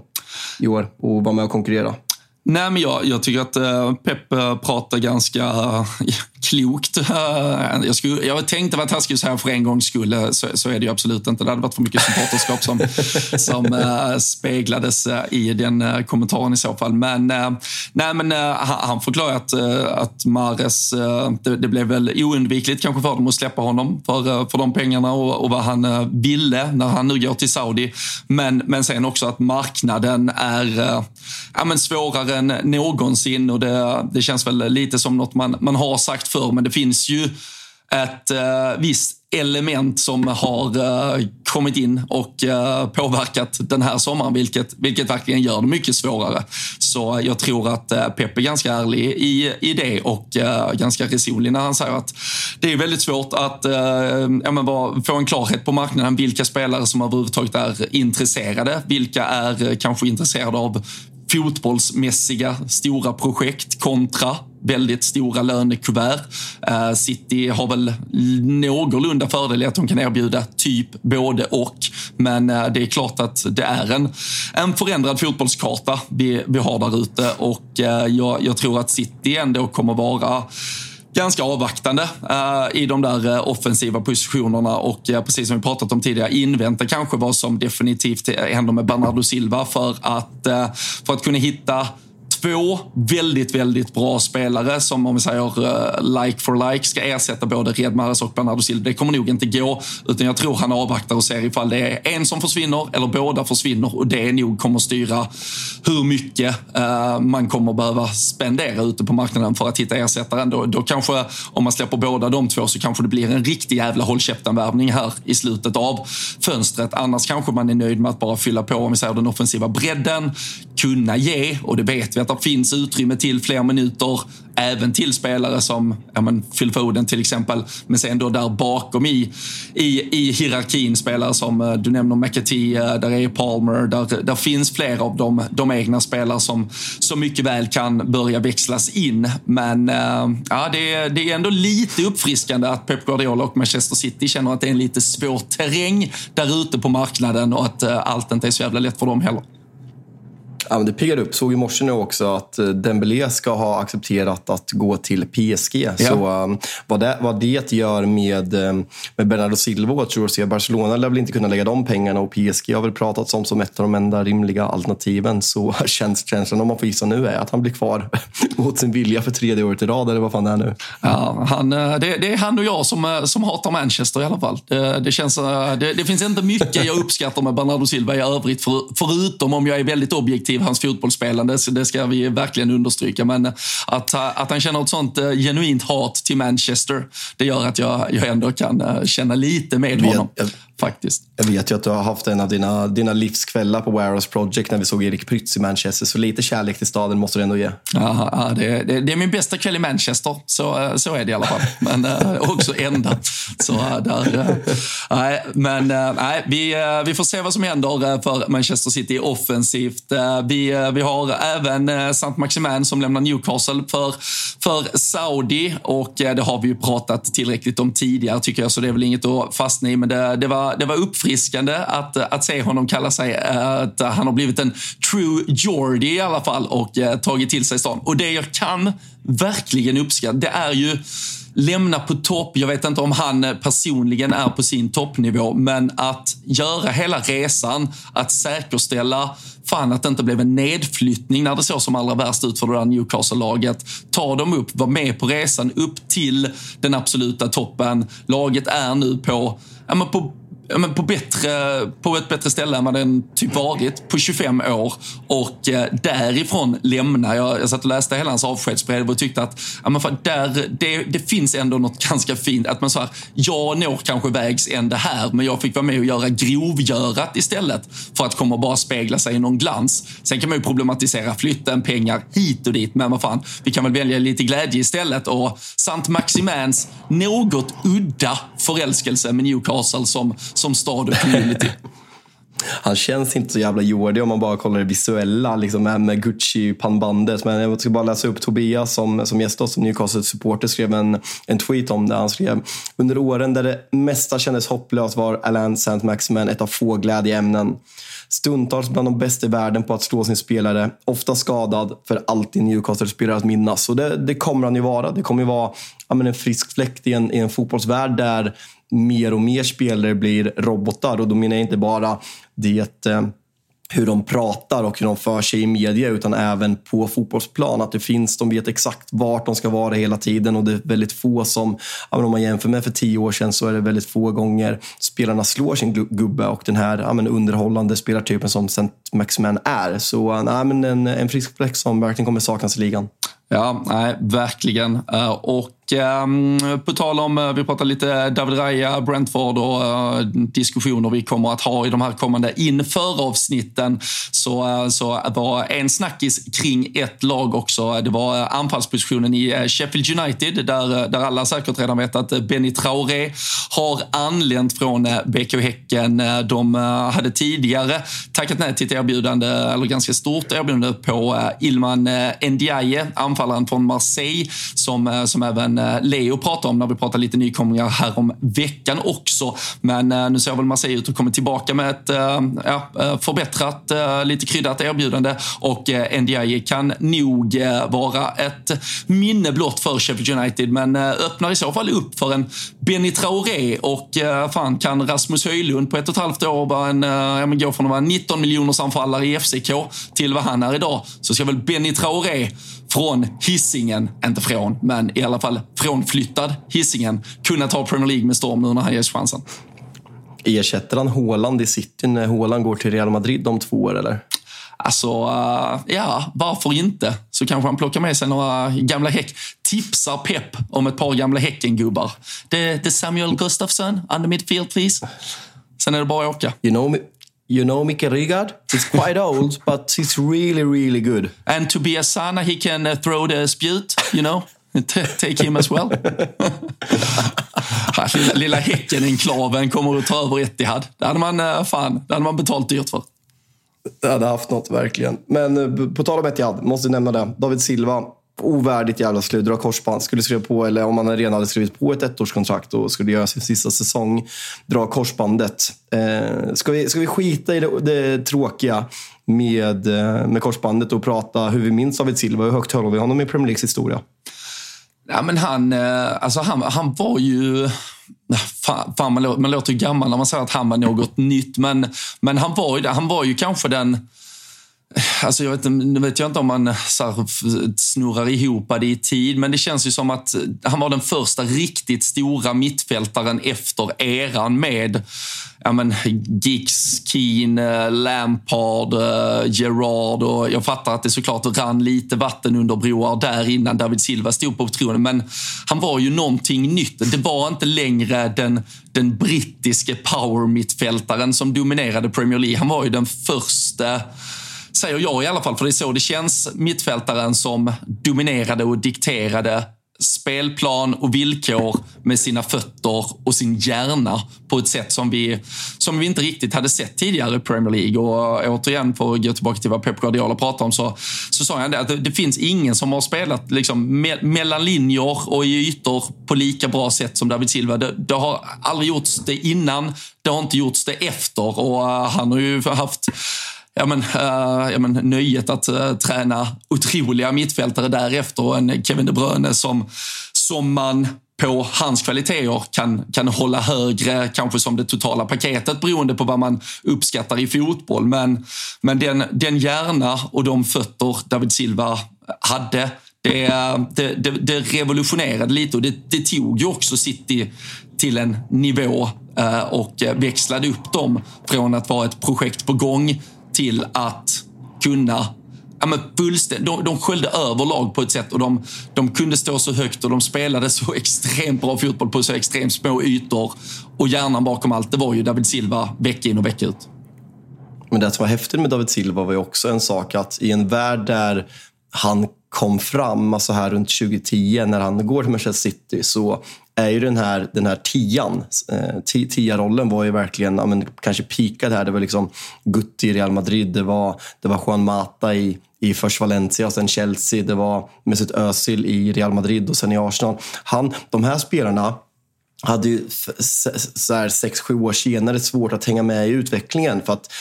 i år och vara med och konkurrera? Nej, men jag, jag tycker att eh, Pep eh, pratar ganska eh, klokt. jag, skulle, jag tänkte vara taskig så här för en gångs skull. Så, så, är det ju absolut inte. Det hade varit för mycket supporterskap som, som speglades i den kommentaren i så fall. Men, nej, men han förklarar att, att Mares, det, det, blev väl oundvikligt kanske för dem att släppa honom för, för de pengarna och, och vad han ville när han nu går till Saudi. Men, men sen också att marknaden är ja, men svårare än någonsin och det, det känns väl lite som något man, man har sagt för, men det finns ju ett eh, visst element som har eh, kommit in och eh, påverkat den här sommaren, vilket, vilket verkligen gör det mycket svårare. Så jag tror att eh, Pep är ganska ärlig i, i det och eh, ganska resonlig när han säger att det är väldigt svårt att eh, ja, men bara få en klarhet på marknaden vilka spelare som överhuvudtaget är intresserade. Vilka är eh, kanske intresserade av fotbollsmässiga stora projekt kontra väldigt stora lönekuvert. Eh, City har väl någorlunda fördel i att de kan erbjuda typ både och. Men eh, det är klart att det är en, en förändrad fotbollskarta vi, vi har där ute och eh, jag, jag tror att City ändå kommer vara ganska avvaktande uh, i de där uh, offensiva positionerna och uh, precis som vi pratat om tidigare invänta kanske vad som definitivt händer med Bernardo Silva för att, för att kunna hitta två väldigt, väldigt bra spelare som om vi säger eh, like for like ska ersätta både Red Mahrez och Bernardo Silva. Det kommer nog inte gå, utan jag tror han avvaktar och ser ifall det är en som försvinner eller båda försvinner och det nog kommer styra hur mycket eh, man kommer behöva spendera ute på marknaden för att hitta ersättaren. Då, då kanske, om man släpper båda de två, så kanske det blir en riktig jävla håll värvning här i slutet av fönstret. Annars kanske man är nöjd med att bara fylla på, om vi säger den offensiva bredden, kunna ge, och det vet vi att det finns utrymme till fler minuter även till spelare som ja, men Phil Foden till exempel. Men sen då där bakom i, i, i hierarkin spelare som eh, du nämner McAtee, eh, där är Palmer, där, där finns fler av de, de egna spelare som så mycket väl kan börja växlas in. Men äh, ja, det, det är ändå lite uppfriskande att Pep Guardiola och Manchester City känner att det är en lite svår terräng där ute på marknaden och att äh, allt inte är så jävla lätt för dem heller. Ja, men det piggar upp. Såg i morse nu också att eh, Dembélé ska ha accepterat att gå till PSG. Ja. Så um, vad, det, vad det gör med, um, med Bernardo Silva och Chelsea, Barcelona lär väl inte kunna lägga de pengarna och PSG har väl pratats om som ett av de enda rimliga alternativen. Så känns, känslan, om man får gissa nu, är att han blir kvar mot sin vilja för tredje året i rad, eller vad fan det är nu. Ja, han, det, det är han och jag som, som hatar Manchester i alla fall. Det, det känns, det, det finns inte mycket jag uppskattar med Bernardo Silva i övrigt, för, förutom om jag är väldigt objektiv positiv hans fotbollsspelande, det ska vi verkligen understryka. Men att, att han känner ett sånt eh, genuint hat till Manchester, det gör att jag, jag ändå kan eh, känna lite med honom. Jag, faktiskt. Jag vet ju att du har haft en av dina, dina livskvällar på Warehouse Project när vi såg Erik Prytz i Manchester, så lite kärlek till staden måste du ändå ge. Ja, det, det, det, är min bästa kväll i Manchester, så, eh, så är det i alla fall. Men också enda. Så där, nej, men nej, vi, vi får se vad som händer för Manchester City offensivt. Vi, vi har även eh, Saint Maximin som lämnar Newcastle för, för Saudi och eh, det har vi ju pratat tillräckligt om tidigare tycker jag, så det är väl inget att fastna i. Men det, det, var, det var uppfriskande att, att se honom kalla sig att han har blivit en true Geordie i alla fall och eh, tagit till sig stan. Och det jag kan verkligen uppskatta, det är ju lämna på topp. Jag vet inte om han personligen är på sin toppnivå, men att göra hela resan, att säkerställa fan att det inte blev en nedflyttning när det såg som allra värst ut för det där Newcastle-laget. Ta dem upp, var med på resan upp till den absoluta toppen. Laget är nu på, ja, på ja, men på, bättre, på ett bättre ställe än vad den typ varit på 25 år. Och eh, därifrån lämna. Jag, jag satt och läste hela hans avskedsbrev och tyckte att ja, men för där, det, det finns ändå något ganska fint. Att man så här, jag når kanske vägs ände här, men jag fick vara med och göra grovgörat istället för att komma och bara spegla sig i någon glans. Sen kan man ju problematisera flytten, pengar hit och dit, men vad fan, vi kan väl välja lite glädje istället. Och Sant Maximans något udda förälskelse med Newcastle som som stad och community. Han känns inte så jävla jordig om man bara kollar det visuella liksom med, Gucci-pannbandet. Men jag ska bara läsa upp Tobias som, som gäst som Newcastle-supporter skrev en, en tweet om det. Han skrev under åren där det mesta kändes hopplöst var Alain Saint-Maximin ett av få glädjeämnen. Stundtals bland de bästa i världen på att slå sin spelare. Ofta skadad, för alltid Newcastle-spelare att minnas. Och det, det kommer han ju vara. Det kommer ju vara ja, men en frisk fläkt i en, i en fotbollsvärld där mer och mer spelare blir robotar. Och då menar jag inte bara det eh, hur de pratar och hur de för sig i media utan även på fotbollsplan. Att det finns, de vet exakt vart de ska vara hela tiden och det är väldigt få som, om man jämför med för tio år sedan så är det väldigt få gånger spelarna slår sin gubbe och den här ja, underhållande spelartypen som St. Maximan är. Så ja, men en, en frisk fläck som verkligen kommer saknas i ligan. Ja, nej, verkligen. Eh, och Ehm, på tal om, eh, vi pratar lite David Raya, Brentford och eh, diskussioner vi kommer att ha i de här kommande införavsnitten så, eh, så var en snackis kring ett lag också. Det var anfallspositionen i Sheffield United där, där alla säkert redan vet att Benny Traoré har anlänt från BK Häcken. De hade tidigare tackat nej till ett erbjudande, eller ganska stort erbjudande på Ilman Ndiaye, anfallaren från Marseille som, som även Eh, Leo pratade om när vi pratade lite nykomlingar här om veckan också. Men eh, nu ser väl Marseille ut att komma tillbaka med ett eh, ja, förbättrat, lite kryddat erbjudande. Och NDI kan nog vara ett minne blott för Sheffield United. Men öppnar i så fall upp för en Benny Traoré. Och fan, kan Rasmus Höjlund på ett och ett halvt år vara en, ja, men gå från att vara 19 miljoners anfallare i FCK till vad han är idag så ska väl Benny Traoré från hissingen, inte från, men i alla fall frånflyttad hissingen kunna ta Premier League med storm nu när han ges chansen. Ersätter han Haaland i City när Haaland går till Real Madrid om två år, eller? Alltså, uh, ja, varför inte? Så kanske han plockar med sig några gamla Häck. Tipsar Pep om ett par gamla Häcken-gubbar. Det, det Samuel Gustafsson, under midfield please. Sen är det bara att åka. You know, you know Micke Rygaard? He's quite old, but he's really, really good. And Tobias Sana, he can uh, throw the spjut, you know? Take him as well. lilla, lilla Häcken-enklaven kommer att ta över Etihad. Det hade man, uh, fan, det hade man betalt dyrt för. Det hade haft något, verkligen. Men eh, på tal om Etihad, måste nämna det. David Silva, ovärdigt jävla slut. Dra korsband. Skulle skriva på, eller om han redan hade skrivit på ett ettårskontrakt och skulle göra sin sista säsong, dra korsbandet. Eh, ska, vi, ska vi skita i det, det tråkiga med, eh, med korsbandet och prata hur vi minns David Silva? Hur högt håller vi honom i Premier Leagues historia? Ja, men han, eh, alltså han, han var ju... Fan, fan man, låter, man låter ju gammal när man säger att han var något nytt, men, men han, var ju, han var ju kanske den Alltså jag vet, nu vet jag inte om man eh, så snurrar ihop det i tid, men det känns ju som att eh, han var den första riktigt stora mittfältaren efter eran med ja, men, Giggs, Keane, eh, Lampard, Gerard och jag fattar att det såklart rann lite vatten under broar där innan David Silva stod på tronen, men han var ju någonting nytt. Det var inte längre den, den brittiske power-mittfältaren som dominerade Premier League. Han var ju den första säger jag i alla fall, för det är så det känns, mittfältaren som dominerade och dikterade spelplan och villkor med sina fötter och sin hjärna på ett sätt som vi, som vi inte riktigt hade sett tidigare i Premier League. Och eh, återigen, för att gå tillbaka till vad Pep Guardiola pratade om, så, så sa han det att det, det finns ingen som har spelat liksom, me, mellan linjer och i ytor på lika bra sätt som David Silva. Det, det har aldrig gjorts det innan, det har inte gjorts det efter och uh, han har ju haft ja, men, uh, ja, men, nöjet att uh, träna otroliga mittfältare därefter och en Kevin De Bruyne som, som man på hans kvaliteter kan, kan hålla högre, kanske som det totala paketet beroende på vad man uppskattar i fotboll. Men, men den, den hjärna och de fötter David Silva hade, det, det, det, det revolutionerade lite och det, det tog ju också City till en nivå eh, och växlade upp dem från att vara ett projekt på gång till att kunna Ja, men de, de sköljde över lag på ett sätt och de, de kunde stå så högt och de spelade så extremt bra fotboll på så extremt små ytor. Och hjärnan bakom allt, det var ju David Silva vecka in och vecka ut. Men det som var häftigt med David Silva var ju också en sak att i en värld där han kom fram, alltså här runt 2010 när han går till Manchester City, så är ju den här, den här tian. Eh, tia-rollen var ju verkligen, ja, men, kanske peakad här. Det var liksom Gutti i Real Madrid, det var, det var Juan Mata i, i först Valencia och sen Chelsea. Det var Mesut Özil i Real Madrid och sen i Arsenal. Han, de här spelarna hade ju så här, sex, sju år senare svårt att hänga med i utvecklingen för att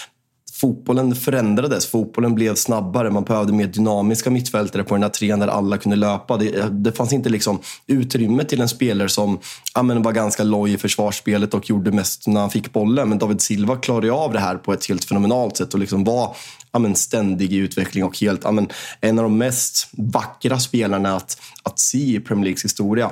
fotbollen förändrades. Fotbollen blev snabbare. Man behövde mer dynamiska mittfältare på den här trean där alla kunde löpa. Det, det fanns inte liksom utrymme till en spelare som ja, men var ganska loj i försvarsspelet och gjorde mest när han fick bollen. Men David Silva klarade av det här på ett helt fenomenalt sätt och liksom var ja, men ständig i utveckling och helt, ja, men en av de mest vackra spelarna att, att se i Premier Leagues historia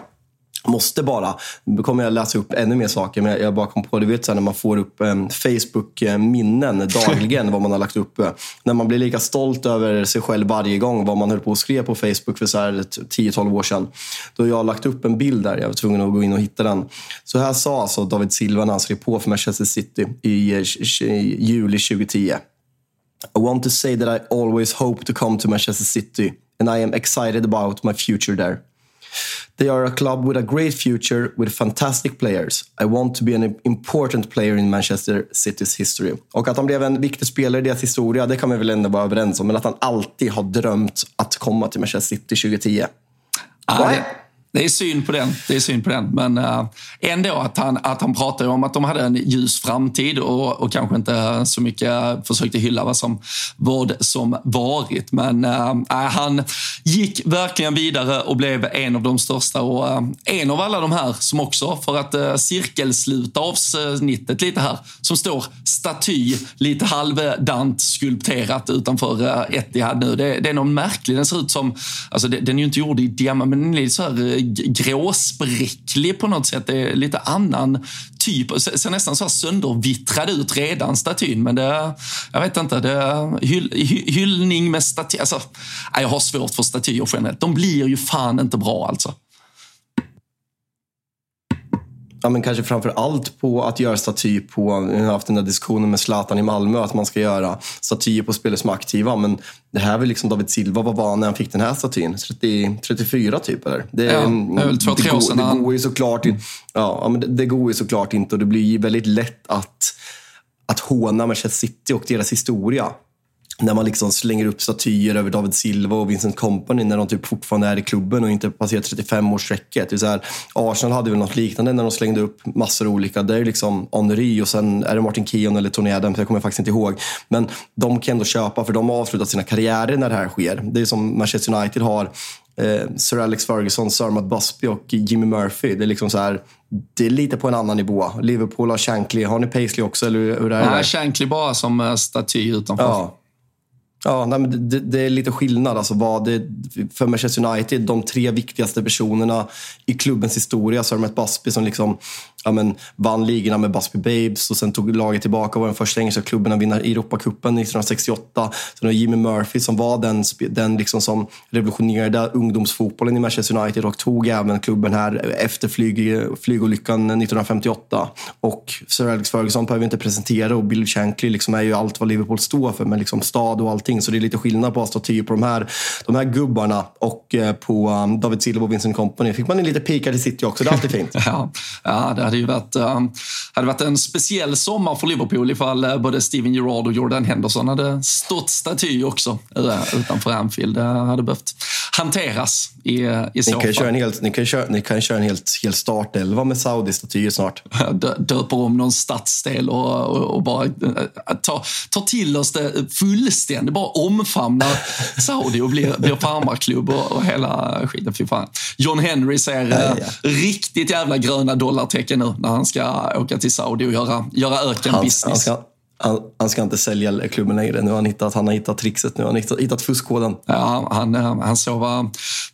måste bara, nu kommer jag läsa upp ännu mer saker, men jag bara kom på, du vet så när man får upp eh, Facebook-minnen dagligen, vad man har lagt upp. När man blir lika stolt över sig själv varje gång, vad man höll på och skrev på Facebook för 10-12 år sedan. Då jag har lagt upp en bild där, jag var tvungen att gå in och hitta den. Så här sa alltså David Silva när han skrev på för Manchester City i, eh, i juli 2010. I want to say that I always hope to come to Manchester City and I am excited about my future there. They are a club with a great future with fantastic players. I want to be an important player in Manchester Citys history. Och att han blev en viktig spelare i deras historia, det kan vi väl ändå vara överens om. Men att han alltid har drömt att komma till Manchester City 2010. Nej, det är synd på den. Det är synd på den. Men eh, ändå att han, att han pratade om att de hade en ljus framtid och, och kanske inte så mycket försökte hylla vad som, vad som varit. Men äh, han gick verkligen vidare och blev en av de största och äh, en av alla de här som också, för att äh, cirkelsluta avsnittet lite här, som står staty lite halvdant skulpterat utanför äh, Etihad nu. Det, det är någon märklig, den ser ut som, alltså det, den är ju inte gjord i diamant, men den är lite så här gråspräcklig på något sätt. Det är lite annan typ. Ser nästan så här söndervittrad ut redan, statyn. Men det, jag vet inte, det hyll, hyllning med staty. Alltså, jag har svårt för statyer generellt. De blir ju fan inte bra alltså ja, men kanske framför allt på att göra staty på, vi har haft den där diskussionen med Zlatan i Malmö, att man ska göra statyer på spelare som är aktiva. Men det här är väl liksom David Silva, vad var han när han fick den här statyn? 30, 34 typ eller? Det, ja, väl två, tre år sedan. Det, det går ju såklart, in, ja, men det, det går ju såklart inte och det blir väldigt lätt att, att håna Manchester City och deras historia när man liksom slänger upp statyer över David Silva och Vincent Company när de typ fortfarande är i klubben och inte passerat 35-årsstrecket. Arsenal hade väl något liknande när de slängde upp massor av olika. Det är liksom Henry och sen är det Martin Keown eller Tony Adams, jag kommer faktiskt inte ihåg. Men de kan ändå köpa för de har avslutat sina karriärer när det här sker. Det är som Manchester United har eh, Sir Alex Ferguson, Sir Matt Busby och Jimmy Murphy. Det är liksom så här, det är lite på en annan nivå. Liverpool har Shankly. Har ni Paisley också? Eller hur är det? Nej, Shankly bara som eh, staty utanför. Ja. Ja, nej, men det, det, är lite skillnad. Alltså vad det, för Manchester United, de tre viktigaste personerna i klubbens historia, så har de ett Busby som liksom ja, men, vann ligorna med Busby Babes och sen tog laget tillbaka och var den första engelska klubben att vinna Europacupen 1968. Sen har Jimmy Murphy som var den, den liksom som revolutionerade ungdomsfotbollen i Manchester United och tog även klubben här efter flyg, flygolyckan 1958. Och Sir Alex Ferguson behöver vi inte presentera och Bill Shankly liksom är ju allt vad Liverpool står för med liksom stad och allting. Så det är lite skillnad på statyer på de här, de här gubbarna och eh, på um, David Silva och Vincent Company. Fick man en lite pikad i City också, det är alltid fint. ja, ja, det hade ju varit, uh, hade varit en speciell sommar för Liverpool ifall uh, både Steven Gerrard och Jordan Henderson hade stått staty också uh, utanför Anfield. Det hade behövt hanteras i, i så ni kan fall. En helt, ni kan köra, ni kan köra en helt, helt startelva med Saudi-statyer snart. Dö, döper om någon stadsdel och, och, och bara tar ta till oss det fullständigt. Bara omfamnar Saudi och blir, blir farmarklubb och, och hela skiten. Fy fan. John Henry ser ja, ja. riktigt jävla gröna dollartecken nu när han ska åka till Saudi och göra, göra ökenbusiness. Han, han, ska, han, han, ska inte sälja klubben längre. Nu har han hittat, han har hittat trixet. Nu har han hittat, hittat fuskkoden. Ja, han, han såg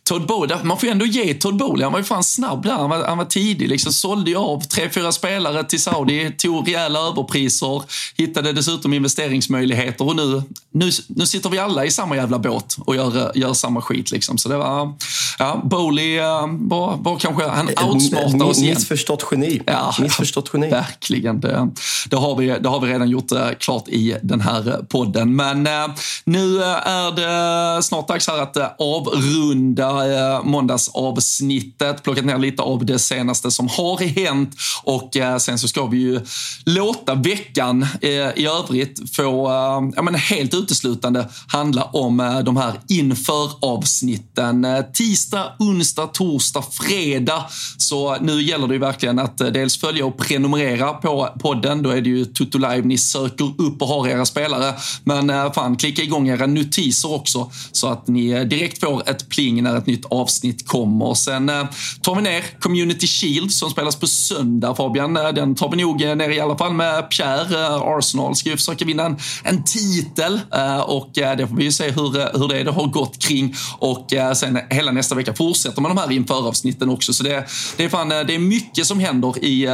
Todd Bowley, man får ju ändå ge Todd Bowley, han var ju fan snabb där. Han var, han var tidig, liksom sålde av tre, fyra spelare till Saudi, tog rejäla överpriser, hittade dessutom investeringsmöjligheter och nu, nu, nu sitter vi alla i samma jävla båt och gör, gör samma skit. Liksom. Så det var, ja, Bowley var, var kanske, han outsmartade oss igen. Missförstått geni. Ja, Missförstått geni. Verkligen, det, det, har vi, det har vi redan gjort Eh, klart i den här podden. Men eh, nu eh, är det snart dags här att avrunda måndagsavsnittet, plockat ner lite av det senaste som har hänt och sen så ska vi ju låta veckan i övrigt få, ja men helt uteslutande handla om de här inför avsnitten. Tisdag, onsdag, torsdag, fredag. Så nu gäller det ju verkligen att dels följa och prenumerera på podden. Då är det ju Tutto Live ni söker upp och har era spelare. Men eh, fan, klicka igång era notiser också så att ni eh, direkt får ett pling när ett nytt avsnitt kommer. Sen eh, tar vi ner Community Shield som spelas på söndag Fabian. Den tar vi nog ner i alla fall med Pierre. Arsenal ska ju försöka vinna en, en titel och det får vi ju se hur, hur det, det har gått kring. Och sen hela nästa vecka fortsätter man de här införavsnitten också. Så det, det, är fan, det är mycket som händer i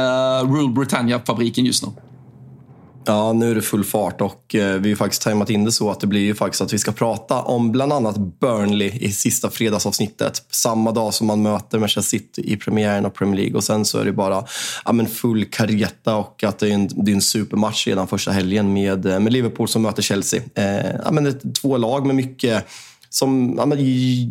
Rule Britannia-fabriken just nu. Ja, nu är det full fart och eh, vi har faktiskt tajmat in det så att det blir ju faktiskt att vi ska prata om bland annat Burnley i sista fredagsavsnittet. Samma dag som man möter Manchester City i premiären av Premier League och sen så är det bara ja, men full karrietta och att det är en, det är en supermatch redan första helgen med, eh, med Liverpool som möter Chelsea. Eh, ja, men det är två lag med mycket som ja, men,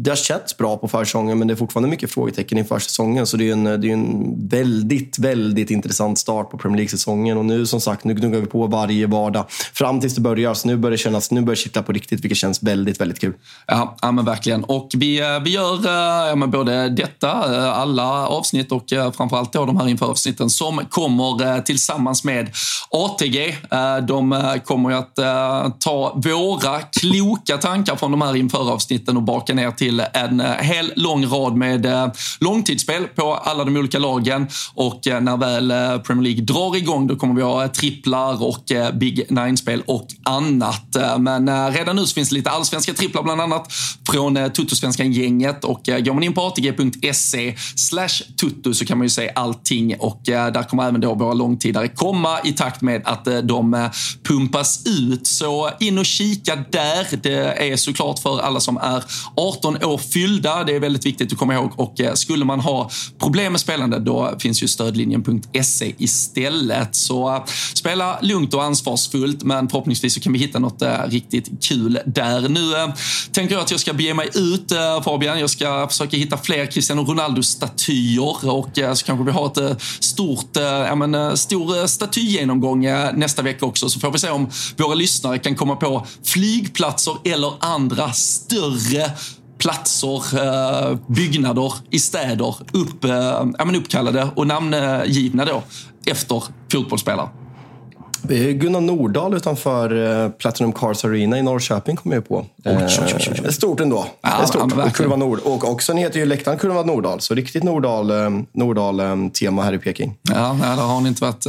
det har känts bra på försäsongen, men det är fortfarande mycket frågetecken inför säsongen. Så det är en, det är en väldigt, väldigt intressant start på Premier League-säsongen. Och nu som sagt, nu gnuggar vi på varje vardag fram tills det börjar. Så nu börjar det kännas, nu börjar det kittla på riktigt, vilket känns väldigt, väldigt kul. Ja, ja men verkligen. Och vi, eh, vi gör eh, ja, men både detta, eh, alla avsnitt och framförallt då de här inför avsnitten som kommer tillsammans med ATG. De kommer att ta våra kloka tankar från de här avsnitten och baka ner till en eh, hel lång rad med eh, långtidsspel på alla de olika lagen. Och eh, när väl Premier League drar igång då kommer vi ha tripplar och Big Nine-spel och annat. Men redan nu så finns det lite allsvenska tripplar bland annat från Tuttosvenskan-gänget och går man in på atg.se slash tutto så kan man ju se allting och där kommer även då våra långtidare komma i takt med att de pumpas ut. Så in och kika där. Det är såklart för alla som är 18 år fyllda. Det är väldigt viktigt att komma ihåg och eh, skulle man ha problem med spelande då finns ju stödlinjen.se istället. Så eh, spela lugnt och ansvarsfullt men förhoppningsvis så kan vi hitta något eh, riktigt kul där. Nu tänker jag att jag ska bege mig ut Fabian. Jag ska försöka hitta fler Cristiano Ronaldo-statyer och så kanske vi har ett stort, ja, men, stor statygenomgång nästa vecka också. Så får vi se om våra lyssnare kan komma på flygplatser eller andra större platser, byggnader i städer upp, ja, men uppkallade och namngivna då efter fotbollsspelare. Gunnar Nordahl utanför eh, Platinum Cars Arena i Norrköping kom jag på. Oj, oj, oj, oj. Eh, stort ändå. Ja, stort. Ja, Kurva Nord. Och också ni heter ju läktaren Kurva Nordahl. Så riktigt Nordahl-tema Nordahl, här i Peking. Ja, där har ni inte varit.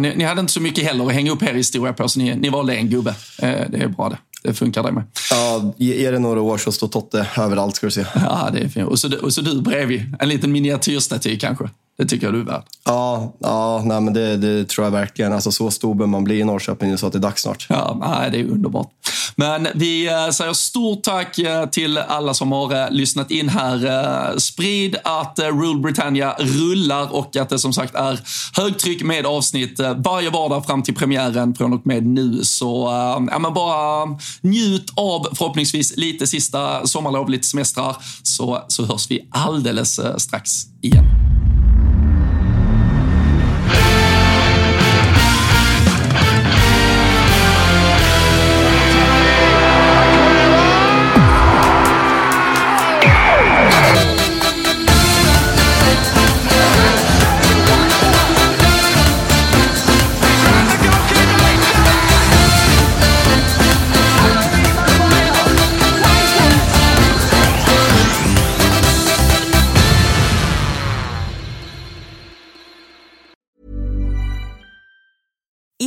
Ni, ni hade inte så mycket heller att hänga upp er historia på, så ni, ni valde en gubbe. Det är bra det det funkar det med. Ja, är det några år så står Totte överallt ska du se. Ja, det är fint. Och så, och så du bredvid. En liten miniatyrstaty kanske. Det tycker jag du är värd. Ja, ja nej, men det, det tror jag verkligen. Alltså, så stor bör man bli i Norrköping så att det är dags snart. Ja, nej, det är underbart. Men vi eh, säger stort tack eh, till alla som har eh, lyssnat in här. Sprid att Rule Britannia rullar och att det som sagt är högtryck med avsnitt varje vardag fram till premiären från och med nu. Så ja, men bara njut av förhoppningsvis lite sista sommarlov, lite semestrar, så, så hörs vi alldeles strax igen.